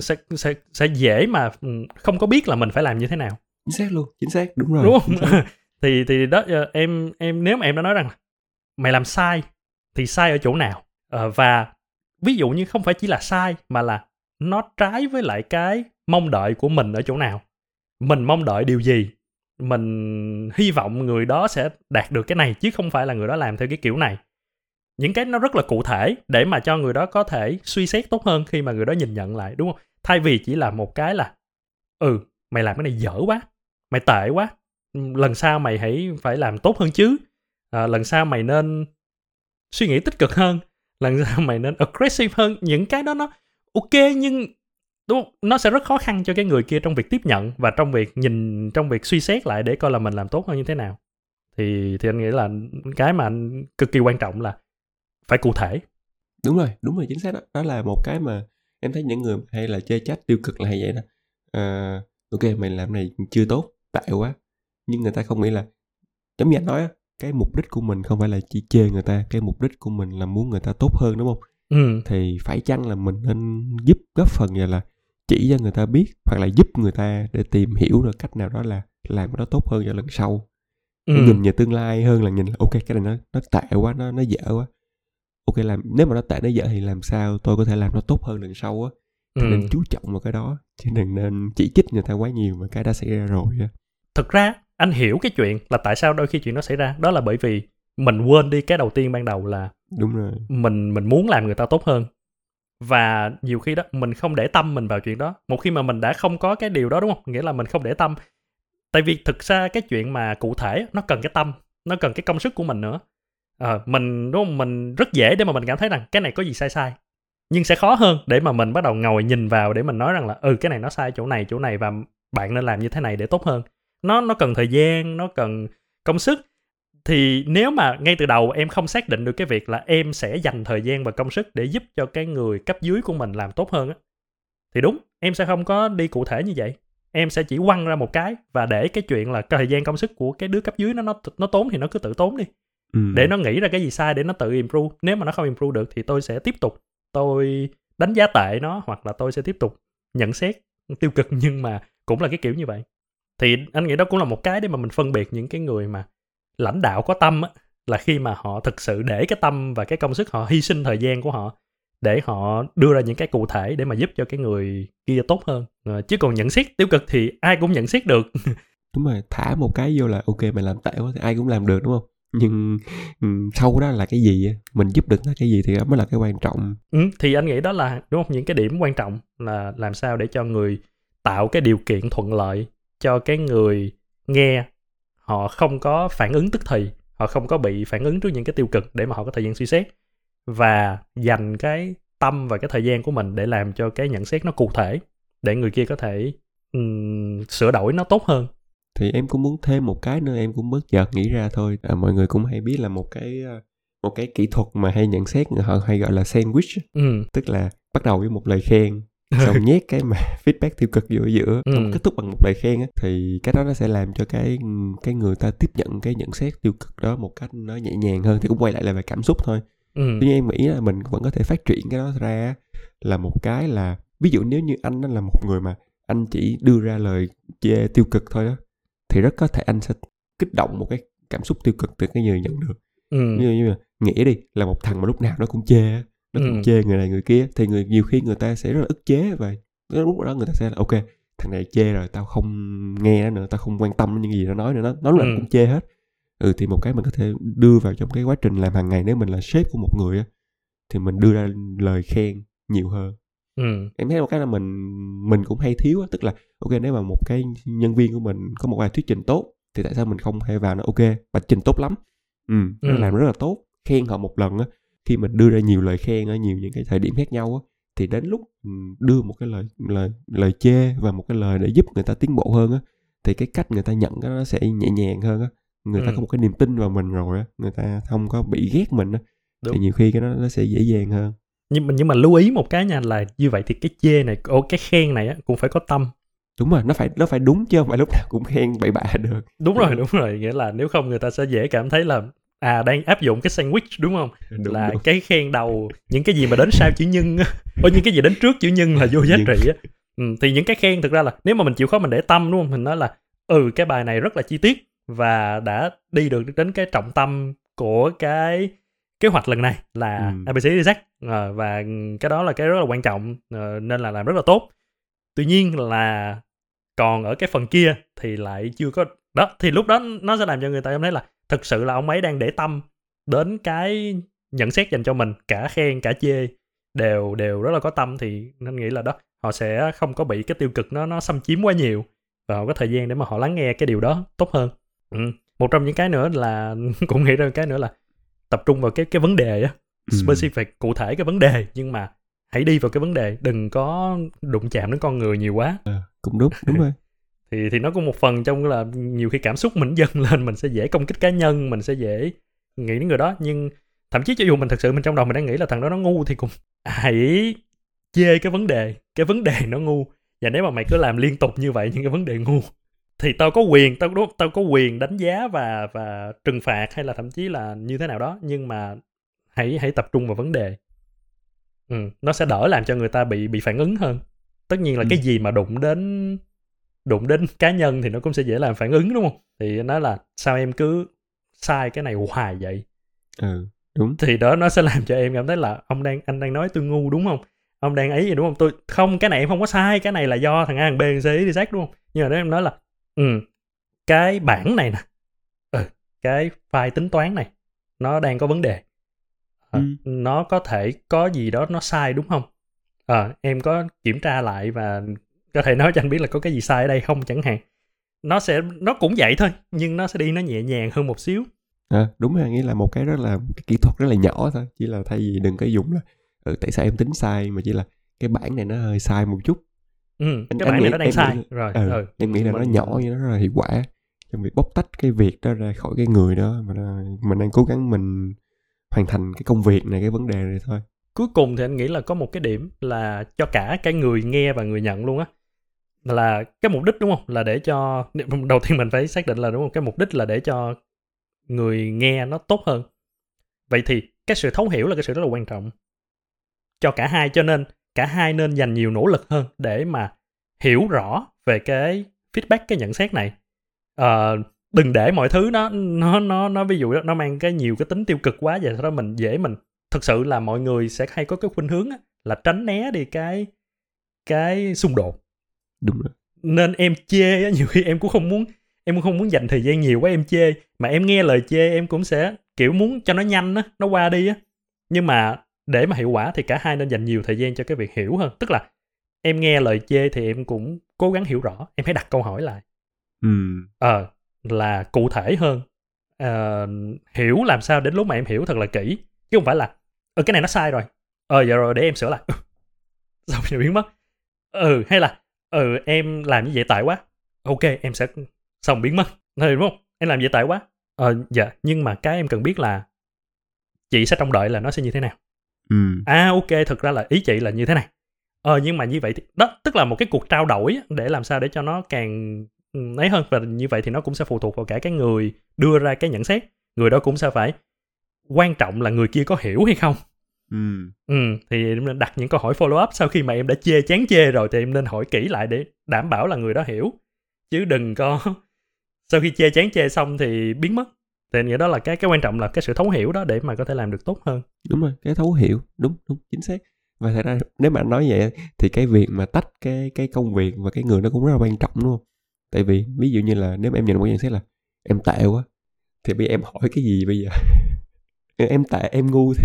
sẽ sẽ sẽ dễ mà ừ, không có biết là mình phải làm như thế nào chính xác luôn chính xác đúng rồi. Đúng không? Thì thì đó ờ, em em nếu mà em đã nói rằng mày làm sai thì sai ở chỗ nào? Ờ, và ví dụ như không phải chỉ là sai mà là nó trái với lại cái mong đợi của mình ở chỗ nào? Mình mong đợi điều gì? Mình hy vọng người đó sẽ đạt được cái này chứ không phải là người đó làm theo cái kiểu này. Những cái nó rất là cụ thể để mà cho người đó có thể suy xét tốt hơn khi mà người đó nhìn nhận lại đúng không? Thay vì chỉ là một cái là ừ mày làm cái này dở quá mày tệ quá. Lần sau mày hãy phải làm tốt hơn chứ. À, lần sau mày nên suy nghĩ tích cực hơn. Lần sau mày nên aggressive hơn. Những cái đó nó ok nhưng đúng không? nó sẽ rất khó khăn cho cái người kia trong việc tiếp nhận và trong việc nhìn trong việc suy xét lại để coi là mình làm tốt hơn như thế nào. Thì thì anh nghĩ là cái mà anh cực kỳ quan trọng là phải cụ thể. Đúng rồi đúng rồi chính xác đó. Đó là một cái mà em thấy những người hay là chê trách tiêu cực là hay vậy đó. À, ok mày làm này chưa tốt tệ quá. Nhưng người ta không nghĩ là giống như anh nói á cái mục đích của mình không phải là chỉ chê người ta cái mục đích của mình là muốn người ta tốt hơn đúng không? Ừ. Thì phải chăng là mình nên giúp góp phần là chỉ cho người ta biết hoặc là giúp người ta để tìm hiểu được cách nào đó là làm cái đó tốt hơn cho lần sau? Ừ. Nhìn về tương lai hơn là nhìn là ok cái này nó nó tệ quá nó nó dở quá. Ok làm nếu mà nó tệ nó dở thì làm sao tôi có thể làm nó tốt hơn lần sau á? Ừ. nên chú trọng vào cái đó chứ đừng nên chỉ trích người ta quá nhiều mà cái đã xảy ra rồi á thực ra anh hiểu cái chuyện là tại sao đôi khi chuyện nó xảy ra. Đó là bởi vì mình quên đi cái đầu tiên ban đầu là đúng rồi. mình mình muốn làm người ta tốt hơn. Và nhiều khi đó mình không để tâm mình vào chuyện đó. Một khi mà mình đã không có cái điều đó đúng không? Nghĩa là mình không để tâm. Tại vì thực ra cái chuyện mà cụ thể nó cần cái tâm nó cần cái công sức của mình nữa. Ờ, mình đúng không? Mình rất dễ để mà mình cảm thấy rằng cái này có gì sai sai nhưng sẽ khó hơn để mà mình bắt đầu ngồi nhìn vào để mình nói rằng là ừ cái này nó sai chỗ này chỗ này và bạn nên làm như thế này để tốt hơn nó nó cần thời gian nó cần công sức. Thì nếu mà ngay từ đầu em không xác định được cái việc là em sẽ dành thời gian và công sức để giúp cho cái người cấp dưới của mình làm tốt hơn á thì đúng em sẽ không có đi cụ thể như vậy. Em sẽ chỉ quăng ra một cái và để cái chuyện là thời gian công sức của cái đứa cấp dưới nó nó nó tốn thì nó cứ tự tốn đi. Ừ. để nó nghĩ ra cái gì sai để nó tự improve. Nếu mà nó không improve được thì tôi sẽ tiếp tục tôi đánh giá tệ nó hoặc là tôi sẽ tiếp tục nhận xét tiêu cực. Nhưng mà cũng là cái kiểu như vậy thì anh nghĩ đó cũng là một cái để mà mình phân biệt những cái người mà lãnh đạo có tâm á, là khi mà họ thực sự để cái tâm và cái công sức họ hy sinh thời gian của họ để họ đưa ra những cái cụ thể để mà giúp cho cái người kia tốt hơn. À, chứ còn nhận xét tiêu cực thì ai cũng nhận xét được. Đúng rồi thả một cái vô là ok mày làm tệ quá thì ai cũng làm được đúng không? Nhưng um, sau đó là cái gì mình giúp được nó cái gì thì đó mới là cái quan trọng. Ừ, thì anh nghĩ đó là đúng không? Những cái điểm quan trọng là làm sao để cho người tạo cái điều kiện thuận lợi cho cái người nghe họ không có phản ứng tức thì họ không có bị phản ứng trước những cái tiêu cực để mà họ có thời gian suy xét và dành cái tâm và cái thời gian của mình để làm cho cái nhận xét nó cụ thể để người kia có thể um, sửa đổi nó tốt hơn. Thì em cũng muốn thêm một cái nữa em cũng bất chợt nghĩ ra thôi. À, mọi người cũng hay biết là một cái à, một cái kỹ thuật mà hay nhận xét họ hay gọi là sandwich ừ. tức là bắt đầu với một lời khen xong nhét cái mà feedback tiêu cực vô ở giữa Ừ. kết thúc bằng một lời khen á thì cái đó nó sẽ làm cho cái cái người ta tiếp nhận cái nhận xét tiêu cực đó một cách nó nhẹ nhàng hơn thì cũng quay lại là về cảm xúc thôi ừ. tuy nhiên em nghĩ là mình vẫn có thể phát triển cái đó ra là một cái là ví dụ nếu như anh là một người mà anh chỉ đưa ra lời chê tiêu cực thôi đó thì rất có thể anh sẽ kích động một cái cảm xúc tiêu cực từ cái người nhận được Ừ. như, như là nghĩa đi là một thằng mà lúc nào nó cũng chê á, nó cũng Ừ. chê người này người kia thì người nhiều khi người ta sẽ rất là ức chế và lúc đó người ta sẽ là ok thằng này chê rồi tao không nghe nữa tao không quan tâm những gì nó nói nữa nó nó nào Ừ. cũng chê hết ừ thì một cái mình có thể đưa vào trong cái quá trình làm hàng ngày nếu mình là sếp của một người á thì mình đưa ra lời khen nhiều hơn Ừ. em thấy một cái là mình mình cũng hay thiếu á tức là ok nếu mà một cái nhân viên của mình có một bài thuyết trình tốt thì tại sao mình không hay vào nó ok bài trình tốt lắm ừ, Ừ. làm rất là tốt khen họ một lần á khi mình đưa ra nhiều lời khen ở nhiều những cái thời điểm khác nhau á thì đến lúc đưa một cái lời lời lời chê và một cái lời để giúp người ta tiến bộ hơn á thì cái cách người ta nhận đó nó sẽ nhẹ nhàng hơn á. Người ta Ừ. có một cái niềm tin vào mình rồi á người ta không có bị ghét mình á thì nhiều khi cái đó nó sẽ dễ dàng hơn. Nhưng mà nhưng mà lưu ý một cái nha là như vậy thì cái chê này ô cái khen này á, cũng phải có tâm. Đúng rồi nó phải nó phải đúng chứ không phải lúc nào cũng khen bậy bạ được. Đúng rồi đúng rồi nghĩa là nếu không người ta sẽ dễ cảm thấy là à đang áp dụng cái sandwich đúng không? Đúng, là đúng. cái khen đầu những cái gì mà đến sau chữ nhân Ôi những cái gì đến trước chữ nhân là vô giá Nhưng- trị á. Ừ, thì những cái khen thực ra là nếu mà mình chịu khó mình để tâm đúng không? Mình nói là ừ cái bài này rất là chi tiết và đã đi được đến cái trọng tâm của cái kế hoạch lần này là Ừ. ABCDZ Ờ, và cái đó là cái rất là quan trọng ờ, nên là làm rất là tốt. Tuy nhiên là còn ở cái phần kia thì lại chưa có đó thì lúc đó nó sẽ làm cho người ta cảm thấy là thực sự là ông ấy đang để tâm đến cái nhận xét dành cho mình cả khen cả chê đều đều rất là có tâm thì nên nghĩ là đó họ sẽ không có bị cái tiêu cực nó nó xâm chiếm quá nhiều và họ có thời gian để mà họ lắng nghe cái điều đó tốt hơn ừ. một trong những cái nữa là cũng nghĩ ra cái nữa là tập trung vào cái cái vấn đề á Ừ. specific cụ thể cái vấn đề nhưng mà hãy đi vào cái vấn đề đừng có đụng chạm đến con người nhiều quá Ờ, cũng đúng đúng rồi thì thì nó có một phần trong là nhiều khi cảm xúc mình dâng lên mình sẽ dễ công kích cá nhân mình sẽ dễ nghĩ đến người đó. Nhưng thậm chí cho dù mình thật sự mình trong đầu mình đang nghĩ là thằng đó nó ngu thì cũng hãy chê cái vấn đề cái vấn đề nó ngu. Và nếu mà mày cứ làm liên tục như vậy những cái vấn đề ngu thì tao có quyền tao đúng tao có quyền đánh giá và và trừng phạt hay là thậm chí là như thế nào đó. Nhưng mà hãy hãy tập trung vào vấn đề. Ừ, nó sẽ đỡ làm cho người ta bị bị phản ứng hơn. Tất nhiên là Ừ. cái gì mà đụng đến đụng đến cá nhân thì nó cũng sẽ dễ làm phản ứng đúng không? Thì nói là sao em cứ sai cái này hoài vậy? Ừ đúng. Thì đó nó sẽ làm cho em cảm thấy là ông đang anh đang nói tôi ngu đúng không? Ông đang ấy gì đúng không? Tôi không cái này em không có sai cái này là do thằng A thằng B thằng C đi Z đúng không? Nhưng mà nếu em nói là ừ cái bảng này nè ừ, cái file tính toán này nó đang có vấn đề. Ờ, Ừ. nó có thể có gì đó nó sai đúng không? Ờ em có kiểm tra lại và có thể nói cho anh biết là có cái gì sai ở đây không? Chẳng hạn nó sẽ nó cũng vậy thôi nhưng nó sẽ đi nó nhẹ nhàng hơn một xíu. À, đúng rồi nghĩa là một cái rất là cái kỹ thuật rất là nhỏ thôi chỉ là thay vì đừng có dùng là ừ, tại sao em tính sai mà chỉ là cái bảng này nó hơi sai một chút. Ừ, Anh- cái anh bảng nghĩ- này nó đang sai. nghĩ- rồi ừ, ừ. em nghĩ là nó nhỏ nhưng nó rất là hiệu quả trong việc bóc tách cái việc đó ra khỏi cái người đó mà mình đang cố gắng mình hoàn thành cái công việc này cái vấn đề này thôi. Cuối cùng thì anh nghĩ là có một cái điểm là cho cả cái người nghe và người nhận luôn á là cái mục đích đúng không? Là để cho đầu tiên mình phải xác định là đúng không? Cái mục đích là để cho người nghe nó tốt hơn. Vậy thì cái sự thấu hiểu là cái sự rất là quan trọng. Cho cả hai cho nên cả hai nên dành nhiều nỗ lực hơn để mà hiểu rõ về cái feedback cái nhận xét này. À, đừng để mọi thứ nó nó nó nó ví dụ nó mang cái nhiều cái tính tiêu cực quá vậy sau đó mình dễ mình thực sự là mọi người sẽ hay có cái khuynh hướng là tránh né đi cái cái xung đột đúng rồi. Nên em chê á, nhiều khi em cũng không muốn em cũng không muốn dành thời gian nhiều quá em chê mà em nghe lời chê em cũng sẽ kiểu muốn cho nó nhanh á nó qua đi á. Nhưng mà để mà hiệu quả thì cả hai nên dành nhiều thời gian cho cái việc hiểu hơn. Tức là em nghe lời chê thì em cũng cố gắng hiểu rõ em hãy đặt câu hỏi lại. Ừ ờ là cụ thể hơn. Ờ, hiểu làm sao đến lúc mà em hiểu thật là kỹ chứ không phải là ừ cái này nó sai rồi. Ờ giờ rồi để em sửa lại. Xong rồi biến mất? Ừ hay là ừ em làm như vậy tại quá. Ok em sẽ xong biến mất. Thôi, đúng không? Em làm vậy tại quá. Ờ dạ nhưng mà cái em cần biết là chị sẽ trông đợi là nó sẽ như thế nào. Ừ. À ok thực ra là ý chị là như thế này. Ờ nhưng mà như vậy thì đó tức là một cái cuộc trao đổi để làm sao để cho nó càng ừ, ấy hơn. Và như vậy thì nó cũng sẽ phụ thuộc vào cả cái người đưa ra cái nhận xét. Người đó cũng sẽ phải quan trọng là người kia có hiểu hay không ừ ừ thì em nên đặt những câu hỏi follow up sau khi mà em đã chê chán chê rồi thì em nên hỏi kỹ lại để đảm bảo là người đó hiểu. Chứ đừng có sau khi chê chán chê xong thì biến mất. Thì nghĩa đó là cái cái quan trọng là cái sự thấu hiểu đó để mà có thể làm được tốt hơn. Đúng rồi cái thấu hiểu. Đúng đúng chính xác. Và thật ra nếu mà anh nói vậy thì cái việc mà tách cái cái công việc và cái người nó cũng rất là quan trọng đúng không? Tại vì ví dụ như là nếu mà em nhìn một nhận xét là em tệ quá thì bây giờ em hỏi cái gì bây giờ? Em tệ em ngu thì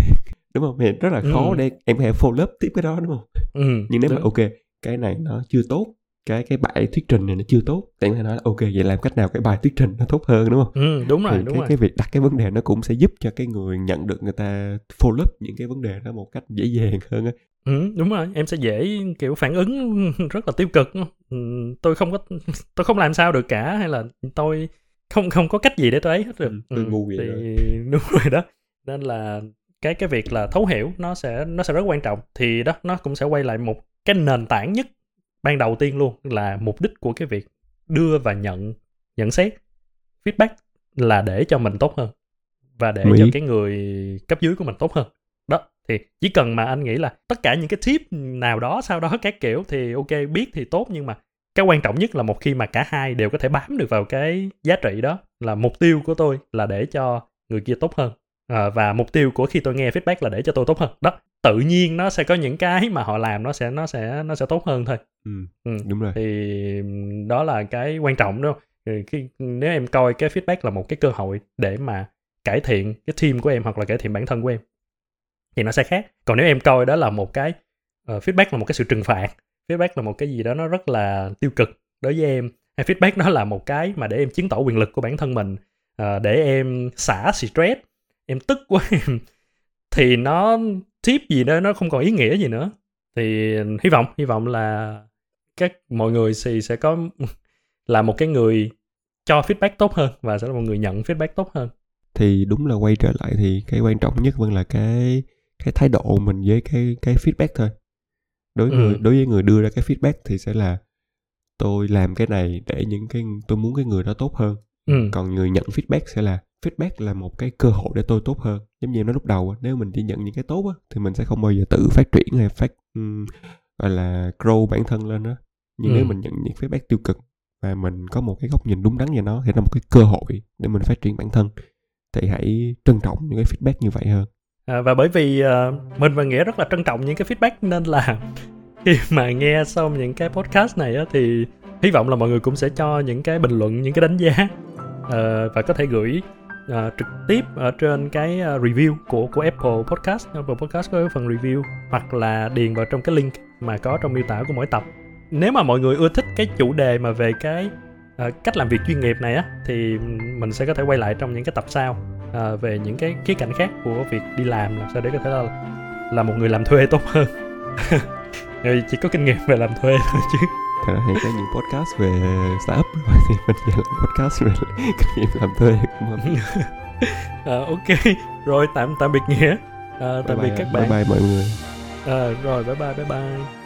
đúng không? Thì rất là khó Ừ. để em có thể follow up tiếp cái đó đúng không? Ừ nhưng nếu mà đúng. ok cái này nó chưa tốt cái cái bài thuyết trình này nó chưa tốt thì em có thể nói là ok vậy làm cách nào cái bài thuyết trình nó tốt hơn đúng không? Ừ đúng rồi thì đúng cái, rồi. cái việc đặt cái vấn đề nó cũng sẽ giúp cho cái người nhận được người ta follow up những cái vấn đề đó một cách dễ dàng hơn á. Ừ, đúng rồi em sẽ dễ kiểu phản ứng rất là tiêu cực ừ, tôi không có tôi không làm sao được cả hay là tôi không không có cách gì để tôi ấy hết được. Ừ, tôi ngu vậy thì rồi. đúng rồi đó. Nên là cái cái việc là thấu hiểu nó sẽ nó sẽ rất quan trọng. Thì đó nó cũng sẽ quay lại một cái nền tảng nhất ban đầu tiên luôn là mục đích của cái việc đưa và nhận nhận xét feedback là để cho mình tốt hơn và để Mỹ. cho cái người cấp dưới của mình tốt hơn. Đó thì chỉ cần mà anh nghĩ là tất cả những cái tip nào đó sau đó các kiểu thì ok biết thì tốt nhưng mà cái quan trọng nhất là một khi mà cả hai đều có thể bám được vào cái giá trị đó là mục tiêu của tôi là để cho người kia tốt hơn à, và mục tiêu của khi tôi nghe feedback là để cho tôi tốt hơn. Đó tự nhiên nó sẽ có những cái mà họ làm nó sẽ nó sẽ nó sẽ tốt hơn thôi. Ừ, ừ. đúng rồi. thì đó là cái quan trọng đó Thì khi nếu em coi cái feedback là một cái cơ hội để mà cải thiện cái team của em hoặc là cải thiện bản thân của em thì nó sẽ khác. Còn nếu em coi đó là một cái ờ, feedback là một cái sự trừng phạt feedback là một cái gì đó nó rất là tiêu cực đối với em hay feedback nó là một cái mà để em chứng tỏ quyền lực của bản thân mình ờ, để em xả stress em tức quá em. Thì nó tip gì đó nó không còn ý nghĩa gì nữa. Thì hy vọng hy vọng là các mọi người thì sẽ có là một cái người cho feedback tốt hơn và sẽ là một người nhận feedback tốt hơn. Thì đúng là quay trở lại thì cái quan trọng nhất vẫn là cái cái thái độ mình với cái cái feedback thôi. Đối với Ừ. người đối với người đưa ra cái feedback thì sẽ là tôi làm cái này để những cái tôi muốn cái người đó tốt hơn. Ừ. còn người nhận feedback sẽ là feedback là một cái cơ hội để tôi tốt hơn. Giống như em nói lúc đầu á, nếu mình chỉ nhận những cái tốt á, thì mình sẽ không bao giờ tự phát triển hay phát um, gọi là grow bản thân lên đó nhưng Ừ. nếu mình nhận những feedback tiêu cực và mình có một cái góc nhìn đúng đắn về nó thì nó là một cái cơ hội để mình phát triển bản thân thì hãy trân trọng những cái feedback như vậy hơn. À, và bởi vì ờ, mình và nghĩa rất là trân trọng những cái feedback nên là khi mà nghe xong những cái podcast này á, thì hy vọng là mọi người cũng sẽ cho những cái bình luận những cái đánh giá Ờ, và có thể gửi uh, trực tiếp ở trên cái ờ, review của của Apple Podcast. Apple Podcast có cái phần review hoặc là điền vào trong cái link mà có trong miêu tả của mỗi tập. Nếu mà mọi người ưa thích cái chủ đề mà về cái uh, cách làm việc chuyên nghiệp này á thì mình sẽ có thể quay lại trong những cái tập sau uh, về những cái khía cạnh khác của việc đi làm làm sao để có thể là là một người làm thuê tốt hơn. Người chỉ có kinh nghiệm về làm thuê thôi chứ. Thật ra thì có những podcast về startup rồi thì mình sẽ làm podcast về kinh nghiệm làm thuê à, ok. Rồi tạm tạm biệt nghĩa. À, tạm biệt Bye các bye, bạn. Bye bye mọi người. à, rồi bye bye bye bye